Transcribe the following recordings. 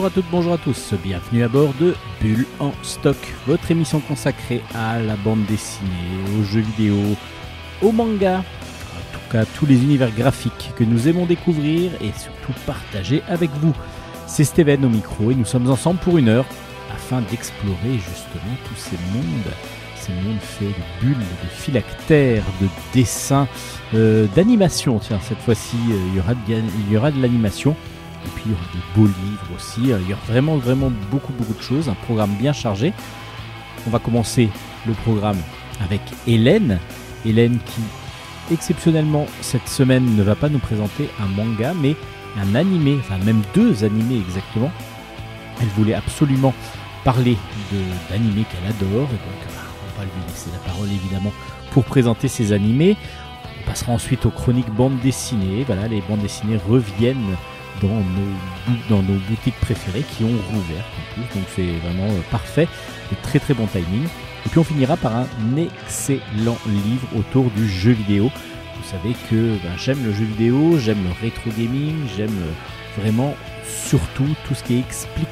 Bonjour à toutes, bonjour à tous, bienvenue à bord de Bulle en stock, votre émission consacrée à la bande dessinée, aux jeux vidéo, au manga, en tout cas tous les univers graphiques que nous aimons découvrir et surtout partager avec vous. C'est Steven au micro et nous sommes ensemble pour une heure afin d'explorer justement tous ces mondes, ces mondes faits de bulles, de phylactères, de dessins, euh, d'animation. Tiens, cette fois-ci, euh, il y aura de, il y aura de l'animation. Et puis il y aura des beaux livres aussi. Euh, Il y aura vraiment, vraiment beaucoup, beaucoup de choses. Un programme bien chargé. On va commencer le programme avec Hélène. Hélène qui, exceptionnellement, cette semaine ne va pas nous présenter un manga, mais un animé, enfin même deux animés exactement. Elle voulait absolument parler de- d'animés qu'elle adore. Et donc bah, on va lui laisser la parole évidemment pour présenter ces animés. On passera ensuite aux chroniques bandes dessinées. Voilà, les bandes dessinées reviennent dans nos, dans nos boutiques préférées qui ont rouvert en plus. Donc c'est vraiment euh, parfait et très très bon timing. Et puis on finira par un excellent livre autour du jeu vidéo. Vous savez que ben, j'aime le jeu vidéo, j'aime le rétro gaming, j'aime euh, vraiment surtout tout ce qui explique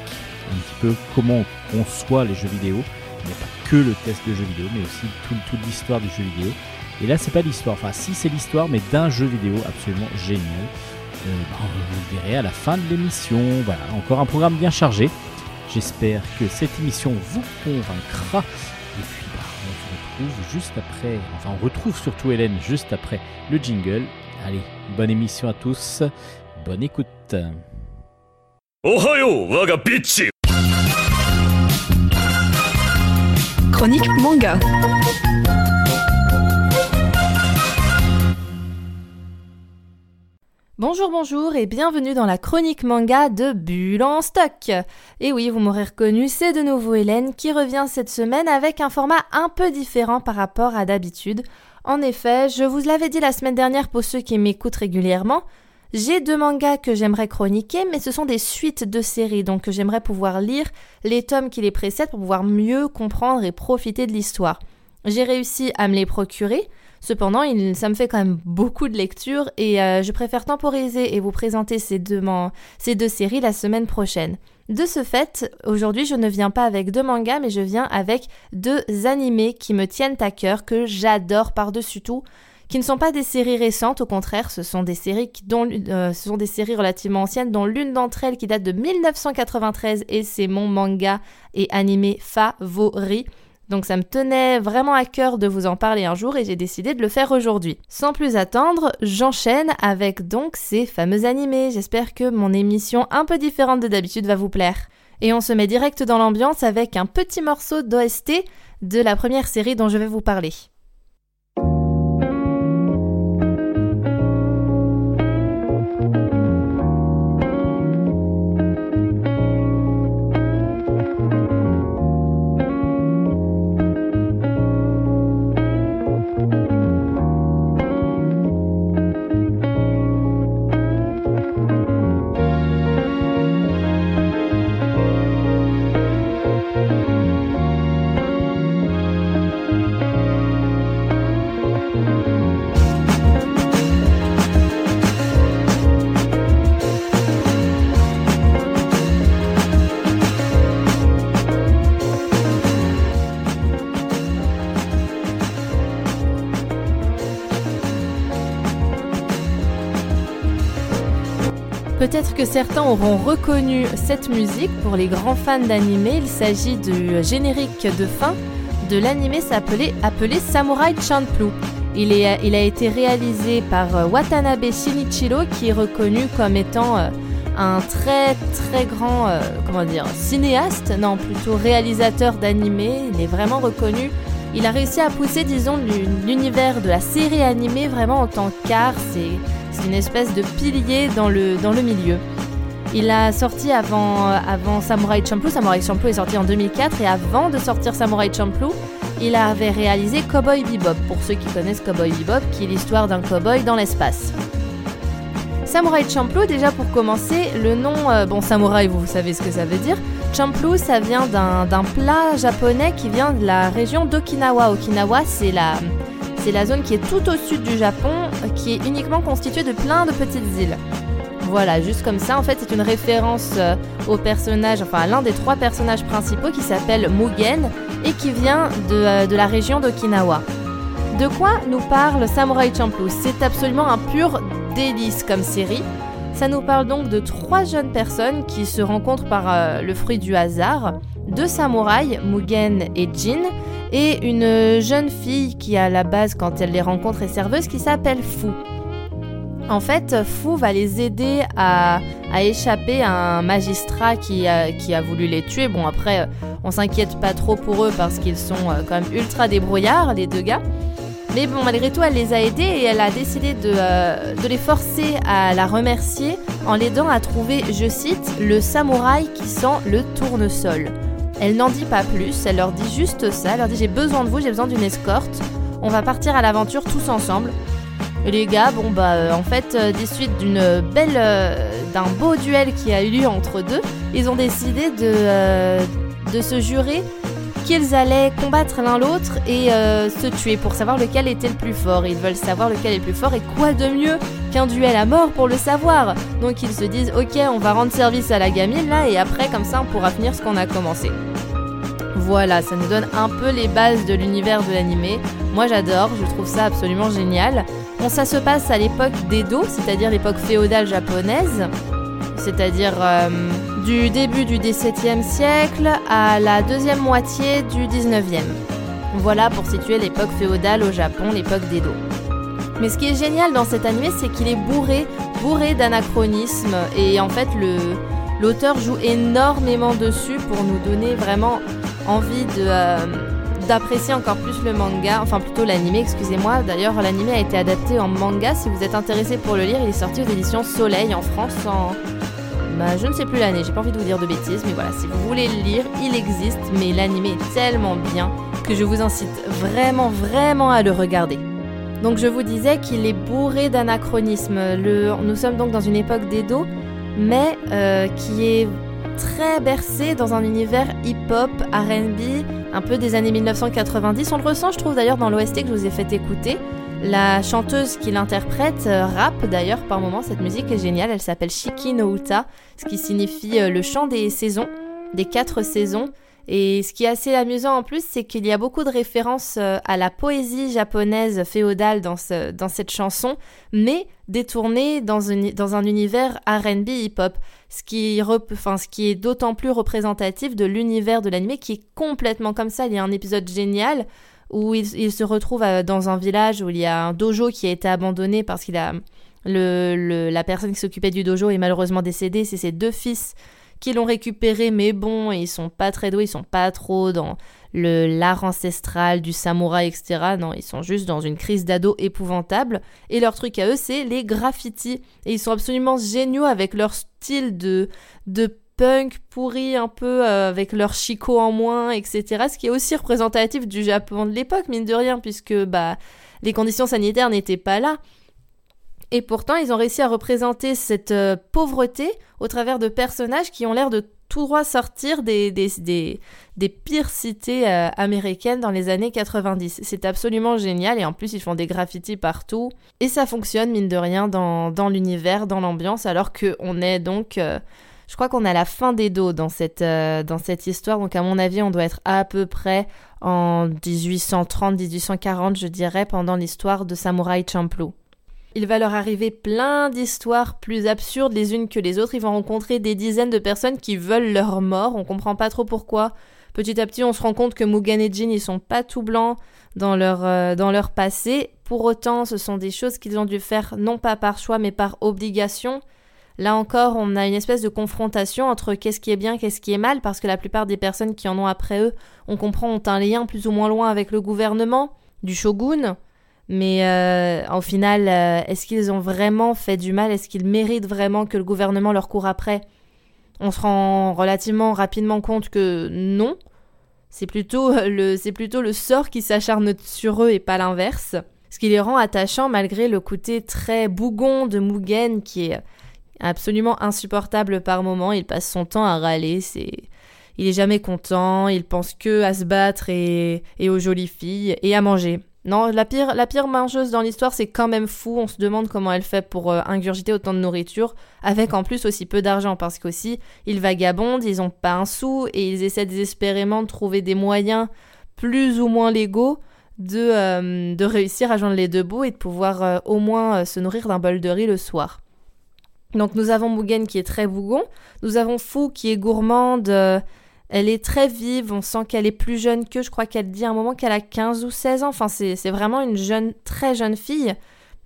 un petit peu comment on conçoit les jeux vidéo. Il n'y a pas que le test de jeu vidéo, mais aussi tout- toute l'histoire du jeu vidéo. Et là, c'est pas l'histoire, enfin si c'est l'histoire, mais d'un jeu vidéo absolument génial. Euh, bah, on vous verrez à la fin de l'émission. Voilà, encore un programme bien chargé. J'espère que cette émission vous convaincra. Et puis, bah, on se retrouve juste après, enfin, on retrouve surtout Hélène juste après le jingle. Allez, bonne émission à tous, bonne écoute. Ohayo, Chronique manga. Bonjour, bonjour et bienvenue dans la chronique manga de Bulle en stock. Et oui, vous m'aurez reconnu, c'est de nouveau Hélène qui revient cette semaine avec un format un peu différent par rapport à d'habitude. En effet, je vous l'avais dit la semaine dernière pour ceux qui m'écoutent régulièrement, j'ai deux mangas que j'aimerais chroniquer, mais ce sont des suites de séries, donc j'aimerais pouvoir lire les tomes qui les précèdent pour pouvoir mieux comprendre et profiter de l'histoire. J'ai réussi à me les procurer, Cependant, ça me fait quand même beaucoup de lecture et euh, je préfère temporiser et vous présenter ces deux, séries la semaine prochaine. De ce fait, aujourd'hui, je ne viens pas avec deux mangas, mais je viens avec deux animés qui me tiennent à cœur, que j'adore par-dessus tout, qui ne sont pas des séries récentes, au contraire, ce sont des séries, qui- dont, euh, ce sont des séries relativement anciennes, dont l'une d'entre elles qui date de 1993 et c'est mon manga et animé favori. Donc ça me tenait vraiment à cœur de vous en parler un jour et j'ai décidé de le faire aujourd'hui. Sans plus attendre, j'enchaîne avec donc ces fameux animés. J'espère que mon émission un peu différente de d'habitude va vous plaire. Et on se met direct dans l'ambiance avec un petit morceau d'OST de la première série dont je vais vous parler. Peut-être que certains auront reconnu cette musique pour les grands fans d'anime. Il s'agit du générique de fin de l'anime appelé Samurai Champloo. Il, est, il a été réalisé par euh, Watanabe Shinichiro qui est reconnu comme étant euh, un très très grand euh, comment dire cinéaste, non plutôt réalisateur d'anime. Il est vraiment reconnu. Il a réussi à pousser disons l'u- l'univers de la série animée vraiment en tant qu'art. C'est c'est une espèce de pilier dans le, dans le milieu. Il a sorti avant, avant Samurai Champloo. Samurai Champloo est sorti en 2004 et avant de sortir Samurai Champloo, il avait réalisé Cowboy Bebop, pour ceux qui connaissent Cowboy Bebop, qui est l'histoire d'un cowboy dans l'espace. Samurai Champloo, déjà pour commencer, le nom, euh, bon samouraï, vous savez ce que ça veut dire. Champloo, ça vient d'un plat japonais qui vient de la région d'Okinawa. Okinawa, c'est la, c'est la zone qui est tout au sud du Japon, qui est uniquement constituée de plein de petites îles. Voilà, juste comme ça. En fait, c'est une référence euh, au personnage, enfin à l'un des trois personnages principaux qui s'appelle Mugen et qui vient de, euh, de la région d'Okinawa. De quoi nous parle Samurai Champloo? C'est absolument un pur délice comme série. Ça nous parle donc de trois jeunes personnes qui se rencontrent par euh, le fruit du hasard, deux samouraïs, Mugen et Jin, et une jeune fille qui à la base quand elle les rencontre est serveuse qui s'appelle Fu. En fait, Fu va les aider à, échapper à un magistrat qui a, voulu les tuer. Bon après, on s'inquiète pas trop pour eux parce qu'ils sont euh, quand même ultra débrouillards, les deux gars. Mais bon, malgré tout, elle les a aidés et elle a décidé de, euh, de les forcer à la remercier en l'aidant à trouver, je cite, le samouraï qui sent le tournesol. Elle n'en dit pas plus, elle leur dit juste ça, elle leur dit j'ai besoin de vous, j'ai besoin d'une escorte, on va partir à l'aventure tous ensemble. Et les gars, bon bah euh, en fait, euh, des suites d'une belle, euh, d'un beau duel qui a eu lieu entre deux, ils ont décidé de, de se jurer qu'ils allaient combattre l'un l'autre et se tuer pour savoir lequel était le plus fort. Ils veulent savoir lequel est le plus fort et quoi de mieux qu'un duel à mort pour le savoir. Donc ils se disent ok on va rendre service à la gamine là et après comme ça on pourra finir ce qu'on a commencé. Voilà, ça nous donne un peu les bases de l'univers de l'animé. Moi j'adore, je trouve ça absolument génial. Bon ça se passe à l'époque d'Edo, c'est-à-dire l'époque féodale japonaise, c'est-à-dire euh, du début du XVIIe siècle à la deuxième moitié du XIXe. Voilà pour situer l'époque féodale au Japon, l'époque d'Edo. Mais ce qui est génial dans cet animé, c'est qu'il est bourré, bourré d'anachronismes et en fait l'auteur joue énormément dessus pour nous donner vraiment envie de euh, d'apprécier encore plus le manga, enfin plutôt l'animé, excusez-moi. D'ailleurs, l'animé a été adapté en manga. Si vous êtes intéressé pour le lire, il est sorti aux éditions Soleil en France en bah, je ne sais plus l'année, j'ai pas envie de vous dire de bêtises, mais voilà, si vous voulez le lire, il existe, mais l'animé est tellement bien que je vous incite vraiment, vraiment à le regarder. Donc je vous disais qu'il est bourré d'anachronismes. Nous sommes donc dans une époque d'Edo, mais euh, qui est très bercé dans un univers hip-hop, RB, un peu des années 1990. On le ressent, je trouve d'ailleurs, dans l'OST que je vous ai fait écouter. La chanteuse qui l'interprète euh, rappe d'ailleurs par moments, cette musique est géniale, elle s'appelle Shiki no Uta, ce qui signifie euh, le chant des saisons, des quatre saisons. Et ce qui est assez amusant en plus, c'est qu'il y a beaucoup de références euh, à la poésie japonaise féodale dans, ce, dans cette chanson, mais détournée dans, un univers RB hip-hop, ce qui, qui est d'autant plus représentatif de l'univers de l'anime qui est complètement comme ça. Il y a un épisode génial où il, se retrouve euh, dans un village où il y a un dojo qui a été abandonné parce qu'il la personne qui s'occupait du dojo est malheureusement décédée. C'est ses deux fils qui l'ont récupéré, mais bon, ils sont pas très doués, ils sont pas trop dans le l'art ancestral du samouraï, etc. Non, ils sont juste dans une crise d'ado épouvantable. Et leur truc à eux, c'est les graffitis. Et ils sont absolument géniaux avec leur style de, de punk pourri un peu euh, avec leur chicot en moins, etc. Ce qui est aussi représentatif du Japon de l'époque, mine de rien, puisque bah les conditions sanitaires n'étaient pas là. Et pourtant, ils ont réussi à représenter cette euh, pauvreté au travers de personnages qui ont l'air de tout droit sortir des, pires cités euh, américaines dans les années 90. C'est absolument génial et en plus ils font des graffitis partout et ça fonctionne mine de rien dans, l'univers, dans l'ambiance alors qu'on est donc... euh, je crois qu'on à la fin des dos dans cette, histoire, donc à mon avis on doit être à peu près en 1830-1840 je dirais pendant l'histoire de Samurai Champloo. Il va leur arriver plein d'histoires plus absurdes les unes que les autres. Ils vont rencontrer des dizaines de personnes qui veulent leur mort. On comprend pas trop pourquoi. Petit à petit, on se rend compte que Mugen et Jin, ils sont pas tout blancs dans leur, euh, dans leur passé. Pour autant, ce sont des choses qu'ils ont dû faire non pas par choix, mais par obligation. Là encore, on a une espèce de confrontation entre qu'est-ce qui est bien, qu'est-ce qui est mal, parce que la plupart des personnes qui en ont après eux, on comprend, ont un lien plus ou moins loin avec le gouvernement, du shogun. Mais euh, au final, euh, est-ce qu'ils ont vraiment fait du mal? Est-ce qu'ils méritent vraiment que le gouvernement leur court après? On se rend relativement rapidement compte que non. C'est plutôt le, c'est plutôt le sort qui s'acharne sur eux et pas l'inverse. Ce qui les rend attachants malgré le côté très bougon de Mugen qui est absolument insupportable par moment. Il passe son temps à râler. C'est il est jamais content, il pense que à se battre et, et aux jolies filles et à manger. Non, la pire, la pire mangeuse dans l'histoire, c'est quand même fou. On se demande comment elle fait pour euh, ingurgiter autant de nourriture, avec en plus aussi peu d'argent, parce qu'aussi, ils vagabondent, ils ont pas un sou, et ils essaient désespérément de trouver des moyens plus ou moins légaux de, euh, de réussir à joindre les deux bouts et de pouvoir euh, au moins se nourrir d'un bol de riz le soir. Donc nous avons Mugen qui est très bougon, nous avons Fou qui est gourmande, elle est très vive, on sent qu'elle est plus jeune que, je crois qu'elle dit à un moment qu'elle a 15 ou 16 ans, enfin c'est vraiment une jeune, très jeune fille.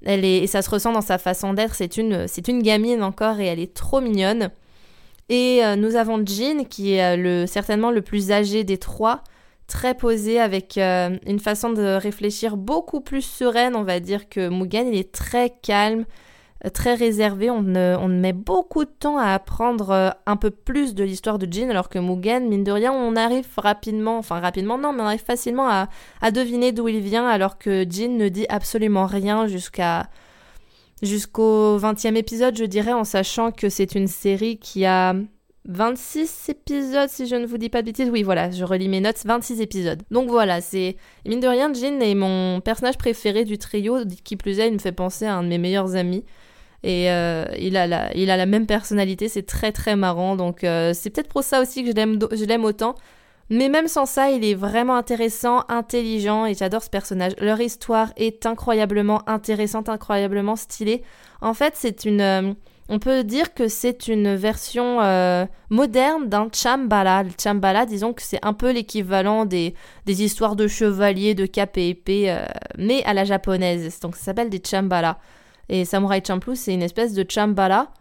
Elle et ça se ressent dans sa façon d'être, c'est une, une gamine encore et elle est trop mignonne. Et euh, nous avons Jean qui est euh, le, certainement le plus âgé des trois, très posé avec euh, une façon de réfléchir beaucoup plus sereine, on va dire que Mugen, il est très calme, très réservé. On, on met beaucoup de temps à apprendre euh, un peu plus de l'histoire de Jin, alors que Mugen, mine de rien, on arrive rapidement, enfin rapidement non, mais on arrive facilement à, deviner d'où il vient, alors que Jin ne dit absolument rien jusqu'à jusqu'au 20e épisode, je dirais, en sachant que c'est une série qui a 26 épisodes, si je ne vous dis pas de bêtises. Oui, voilà, je relis mes notes, 26 épisodes. Donc voilà, c'est. Mine de rien, Jin est mon personnage préféré du trio, qui plus est, il me fait penser à un de mes meilleurs amis. Et euh, il, a la, même personnalité, c'est très très marrant. Donc euh, c'est peut-être pour ça aussi que je l'aime autant. Mais même sans ça, il est vraiment intéressant, intelligent et j'adore ce personnage. Leur histoire est incroyablement intéressante, incroyablement stylée. En fait, c'est une... Euh, on peut dire que c'est une version moderne d'un Chambala. Le Chambala, disons que c'est un peu l'équivalent des, des histoires de chevaliers, de cap et épée, mais à la japonaise. Donc ça s'appelle des Chambala. Et Samurai Champloo, c'est une espèce de chambala,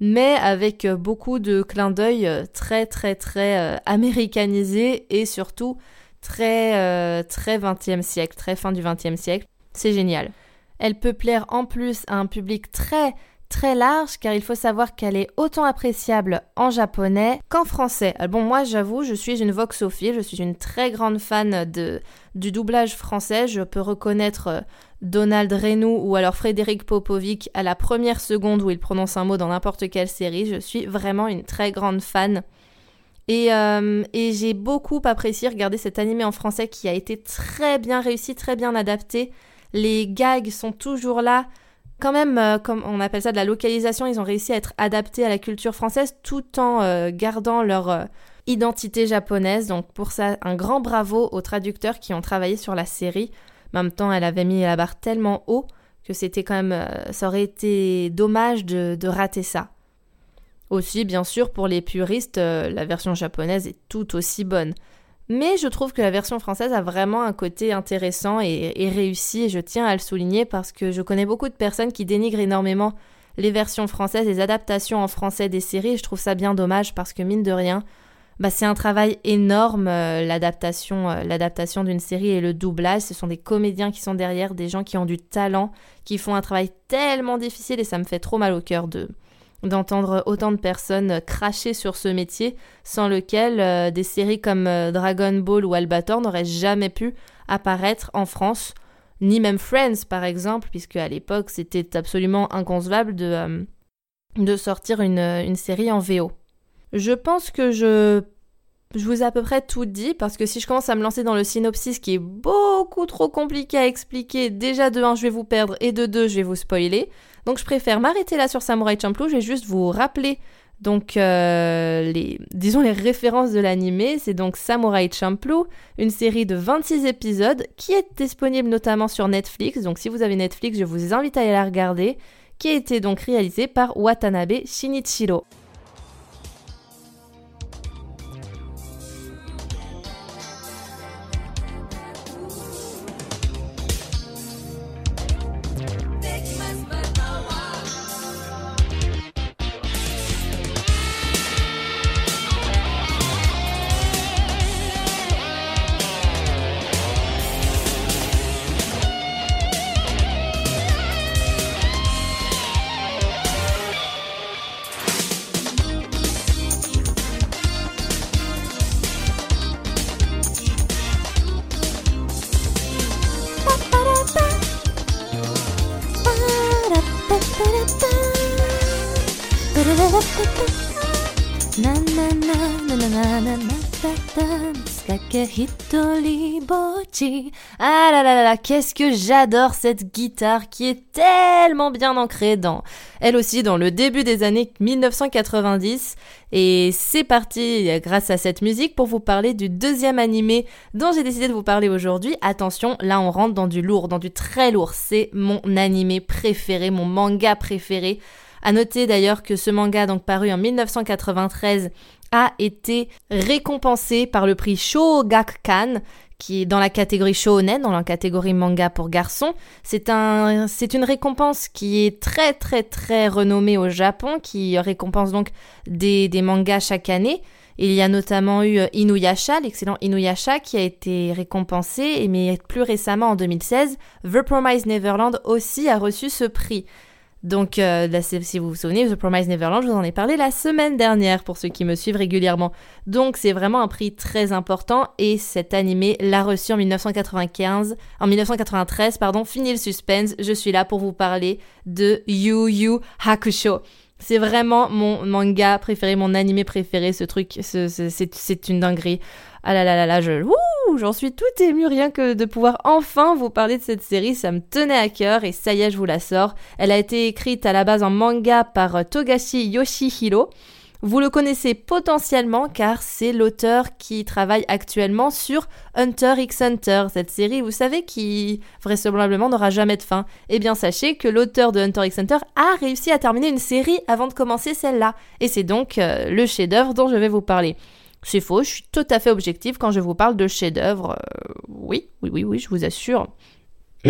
mais avec euh, beaucoup de clins d'œil euh, très très très euh, américanisés et surtout très très 20e siècle, très fin du 20e siècle. C'est génial. Elle peut plaire en plus à un public très très large car il faut savoir qu'elle est autant appréciable en japonais qu'en français. Bon moi j'avoue je suis une voxophile, je suis une très grande fan de, du doublage français, je peux reconnaître Donald Renou ou alors Frédéric Popovic à la première seconde où il prononce un mot dans n'importe quelle série. Je suis vraiment une très grande fan. Et, euh, j'ai beaucoup apprécié regarder cet animé en français qui a été très bien réussi, très bien adapté. Les gags sont toujours là. Quand même, euh, comme on appelle ça de la localisation, ils ont réussi à être adaptés à la culture française tout en euh, gardant leur identité japonaise. Donc pour ça, un grand bravo aux traducteurs qui ont travaillé sur la série. Même temps, elle avait mis la barre tellement haut que c'était quand même. Euh, ça aurait été dommage de, rater ça. Aussi, bien sûr, pour les puristes, euh, la version japonaise est tout aussi bonne. Mais je trouve que la version française a vraiment un côté intéressant et, réussi, et je tiens à le souligner parce que je connais beaucoup de personnes qui dénigrent énormément les versions françaises, les adaptations en français des séries, je trouve ça bien dommage parce que mine de rien, bah, c'est un travail énorme, euh, l'adaptation, euh, l'adaptation d'une série et le doublage. Ce sont des comédiens qui sont derrière, des gens qui ont du talent, qui font un travail tellement difficile et ça me fait trop mal au cœur de d'entendre autant de personnes cracher sur ce métier, sans lequel euh, des séries comme Dragon Ball ou Albator n'auraient jamais pu apparaître en France, ni même Friends par exemple, puisque à l'époque c'était absolument inconcevable de, de sortir une, une série en VO. Je pense que je je vous ai à peu près tout dit parce que si je commence à me lancer dans le synopsis qui est beaucoup trop compliqué à expliquer, déjà de 1 je vais vous perdre et de 2 je vais vous spoiler. Donc je préfère m'arrêter là sur Samurai Champloo, je vais juste vous rappeler donc euh, les disons les références de l'animé, c'est donc Samurai Champloo, une série de 26 épisodes qui est disponible notamment sur Netflix. Donc si vous avez Netflix, je vous invite à aller la regarder, qui a été donc réalisée par Watanabe Shinichiro. Ah là là là là, qu'est-ce que j'adore cette guitare qui est tellement bien ancrée dans, elle aussi, dans le début des années 1990. Et c'est parti grâce à cette musique pour vous parler du deuxième animé dont j'ai décidé de vous parler aujourd'hui. Attention, là on rentre dans du lourd, dans du très lourd. C'est mon animé préféré, mon manga préféré. À noter d'ailleurs que ce manga, donc paru en 1993, a été récompensé par le prix Shogakkan, qui est dans la catégorie shonen, dans la catégorie manga pour garçons. C'est un, c'est une récompense qui est très très très renommée au Japon, qui récompense donc des, mangas chaque année. Il y a notamment eu Inuyasha, l'excellent Inuyasha, qui a été récompensé, mais plus récemment en 2016, The Promised Neverland aussi a reçu ce prix. Donc, euh, si vous vous souvenez, The Promise Neverland, je vous en ai parlé la semaine dernière pour ceux qui me suivent régulièrement. Donc, c'est vraiment un prix très important et cet animé l'a reçu en 1995, en 1993, pardon. Fini le suspense, je suis là pour vous parler de Yu Yu Hakusho. C'est vraiment mon manga préféré, mon animé préféré, ce truc, c'est une dinguerie. Ah là là là là, je, j'en suis tout ému rien que de pouvoir enfin vous parler de cette série, ça me tenait à cœur et ça y est, je vous la sors. Elle a été écrite à la base en manga par euh, Togashi Yoshihiro. Vous le connaissez potentiellement car c'est l'auteur qui travaille actuellement sur Hunter x Hunter, cette série, vous savez, qui vraisemblablement n'aura jamais de fin. Eh bien, sachez que l'auteur de Hunter x Hunter a réussi à terminer une série avant de commencer celle-là. Et c'est donc euh, le chef-d'œuvre dont je vais vous parler. C'est faux, je suis tout à fait objective quand je vous parle de chef-d'œuvre. Euh, oui, oui, oui, oui, je vous assure.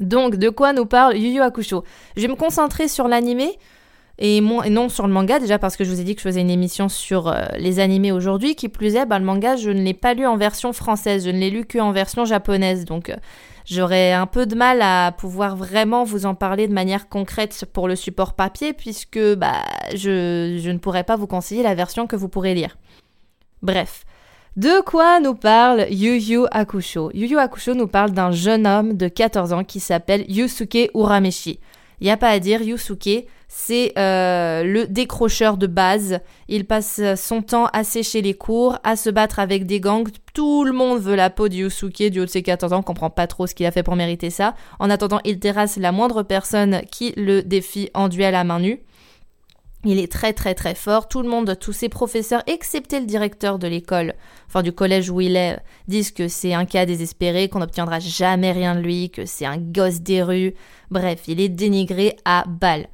Donc, de quoi nous parle Yu Yu Hakusho? Je vais me concentrer sur l'animé et, non sur le manga, déjà parce que je vous ai dit que je faisais une émission sur euh, les animés aujourd'hui. Qui plus est, bah, le manga, je ne l'ai pas lu en version française, je ne l'ai lu qu'en version japonaise. Donc, euh, j'aurais un peu de mal à pouvoir vraiment vous en parler de manière concrète pour le support papier, puisque bah, je, ne pourrais pas vous conseiller la version que vous pourrez lire. Bref. De quoi nous parle Yu Yu Hakusho Yu nous parle d'un jeune homme de 14 ans qui s'appelle Yusuke Urameshi. N'y a pas à dire, Yusuke, c'est euh, le décrocheur de base. Il passe son temps à sécher les cours, à se battre avec des gangs. Tout le monde veut la peau de Yusuke du haut de ses 14 ans, comprend pas trop ce qu'il a fait pour mériter ça. En attendant, il terrasse la moindre personne qui le défie en duel à main nue. Il est très très très fort. Tout le monde, tous ses professeurs, excepté le directeur de l'école, enfin du collège où il est, disent que c'est un cas désespéré, qu'on n'obtiendra jamais rien de lui, que c'est un gosse des rues. Bref, il est dénigré à balle.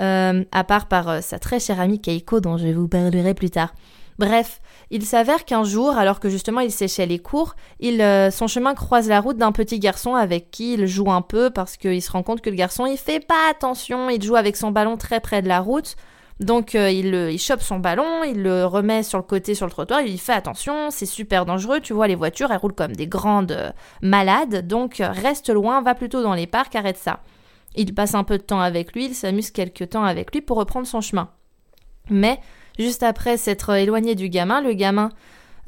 Euh, à part par euh, sa très chère amie Keiko, dont je vous parlerai plus tard. Bref, il s'avère qu'un jour, alors que justement il séchait les cours, euh, son chemin croise la route d'un petit garçon avec qui il joue un peu parce qu'il se rend compte que le garçon il fait pas attention, il joue avec son ballon très près de la route. Donc il, il chope son ballon, il le remet sur le côté sur le trottoir, il fait attention, c'est super dangereux, tu vois les voitures elles roulent comme des grandes malades, donc reste loin, va plutôt dans les parcs, arrête ça. Il passe un peu de temps avec lui, il s'amuse quelques temps avec lui pour reprendre son chemin. Mais Juste après s'être éloigné du gamin, le gamin,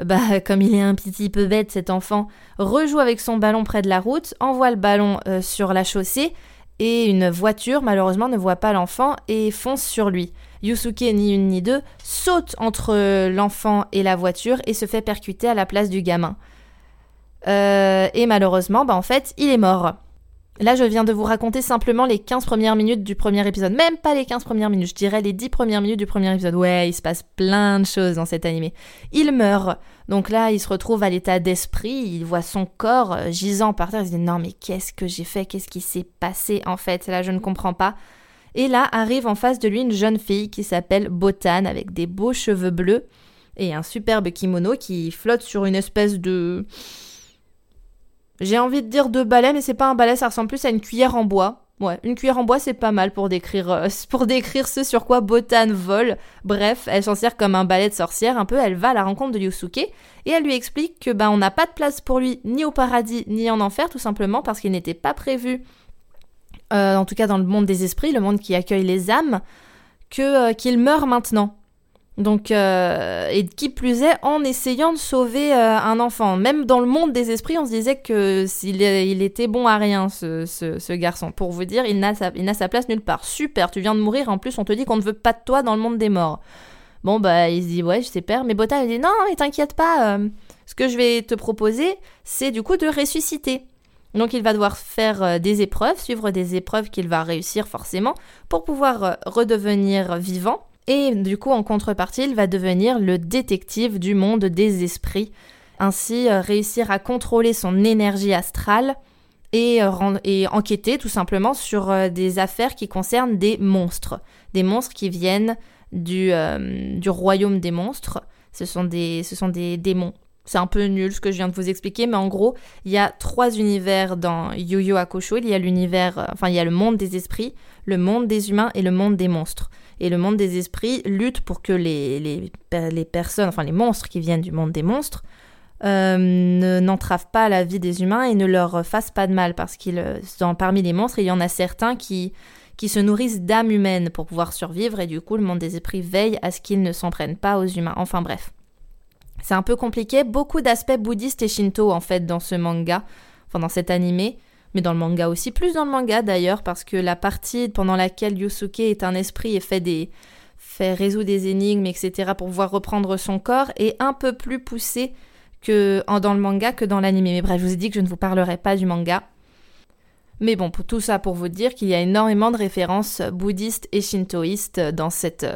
bah, comme il est un petit peu bête cet enfant, rejoue avec son ballon près de la route, envoie le ballon euh, sur la chaussée et une voiture malheureusement ne voit pas l'enfant et fonce sur lui. Yusuke, ni une ni deux, saute entre l'enfant et la voiture et se fait percuter à la place du gamin. Euh, et malheureusement, bah en fait, il est mort. Là, je viens de vous raconter simplement les 15 premières minutes du premier épisode. Même pas les 15 premières minutes, je dirais les 10 premières minutes du premier épisode. Ouais, il se passe plein de choses dans cet animé. Il meurt. Donc là, il se retrouve à l'état d'esprit, il voit son corps euh, gisant par terre, il se dit non mais qu'est-ce que j'ai fait? Qu'est-ce qui s'est passé en fait? Là, je ne comprends pas. Et là, arrive en face de lui une jeune fille qui s'appelle Botan avec des beaux cheveux bleus et un superbe kimono qui flotte sur une espèce de j'ai envie de dire deux balais, mais c'est pas un balai, ça ressemble plus à une cuillère en bois. Ouais, une cuillère en bois, c'est pas mal pour décrire, euh, ce sur quoi Botan vole. Bref, elle s'en sert comme un balai de sorcière, un peu. Elle va à la rencontre de Yusuke et elle lui explique que ben on n'a pas de place pour lui ni au paradis ni en enfer, tout simplement parce qu'il n'était pas prévu, euh, en tout cas dans le monde des esprits, le monde qui accueille les âmes, que euh, qu'il meurt maintenant. Donc, euh, et qui plus est, en essayant de sauver euh, un enfant. Même dans le monde des esprits, on se disait que s'il il était bon à rien, ce, garçon. Pour vous dire, il n'a sa, place nulle part. Super, tu viens de mourir, en plus on te dit qu'on ne veut pas de toi dans le monde des morts. Bon, bah, il se dit, ouais, je sais père. Mais Bota, il dit, non, mais t'inquiète pas, euh, ce que je vais te proposer, c'est du coup de ressusciter. Donc il va devoir faire des épreuves, suivre des épreuves qu'il va réussir forcément pour pouvoir redevenir vivant. Et du coup, en contrepartie, il va devenir le détective du monde des esprits. Ainsi, réussir à contrôler son énergie astrale et, et enquêter tout simplement sur des affaires qui concernent des monstres. Des monstres qui viennent du, euh, royaume des monstres. Ce sont des démons. C'est un peu nul ce que je viens de vous expliquer, mais en gros, il y a trois univers dans Yu Yu Hakusho. Il y a l'univers, euh, enfin, il y a le monde des esprits, le monde des humains et le monde des monstres. Et le monde des esprits lutte pour que les, personnes, enfin les monstres qui viennent du monde des monstres, euh, n'entravent pas la vie des humains et ne leur fassent pas de mal parce qu'il parmi les monstres il y en a certains qui qui se nourrissent d'âmes humaines pour pouvoir survivre et du coup le monde des esprits veille à ce qu'ils ne s'en prennent pas aux humains. Enfin bref. C'est un peu compliqué, beaucoup d'aspects bouddhistes et shinto en fait dans ce manga, enfin dans cet animé, mais dans le manga aussi, plus dans le manga d'ailleurs, parce que la partie pendant laquelle Yusuke est un esprit et fait des fait résoudre des énigmes, etc. pour pouvoir reprendre son corps est un peu plus poussée que dans le manga que dans l'animé. Mais bref, je vous ai dit que je ne vous parlerai pas du manga. Mais bon, pour tout ça pour vous dire qu'il y a énormément de références bouddhistes et shintoïstes dans cette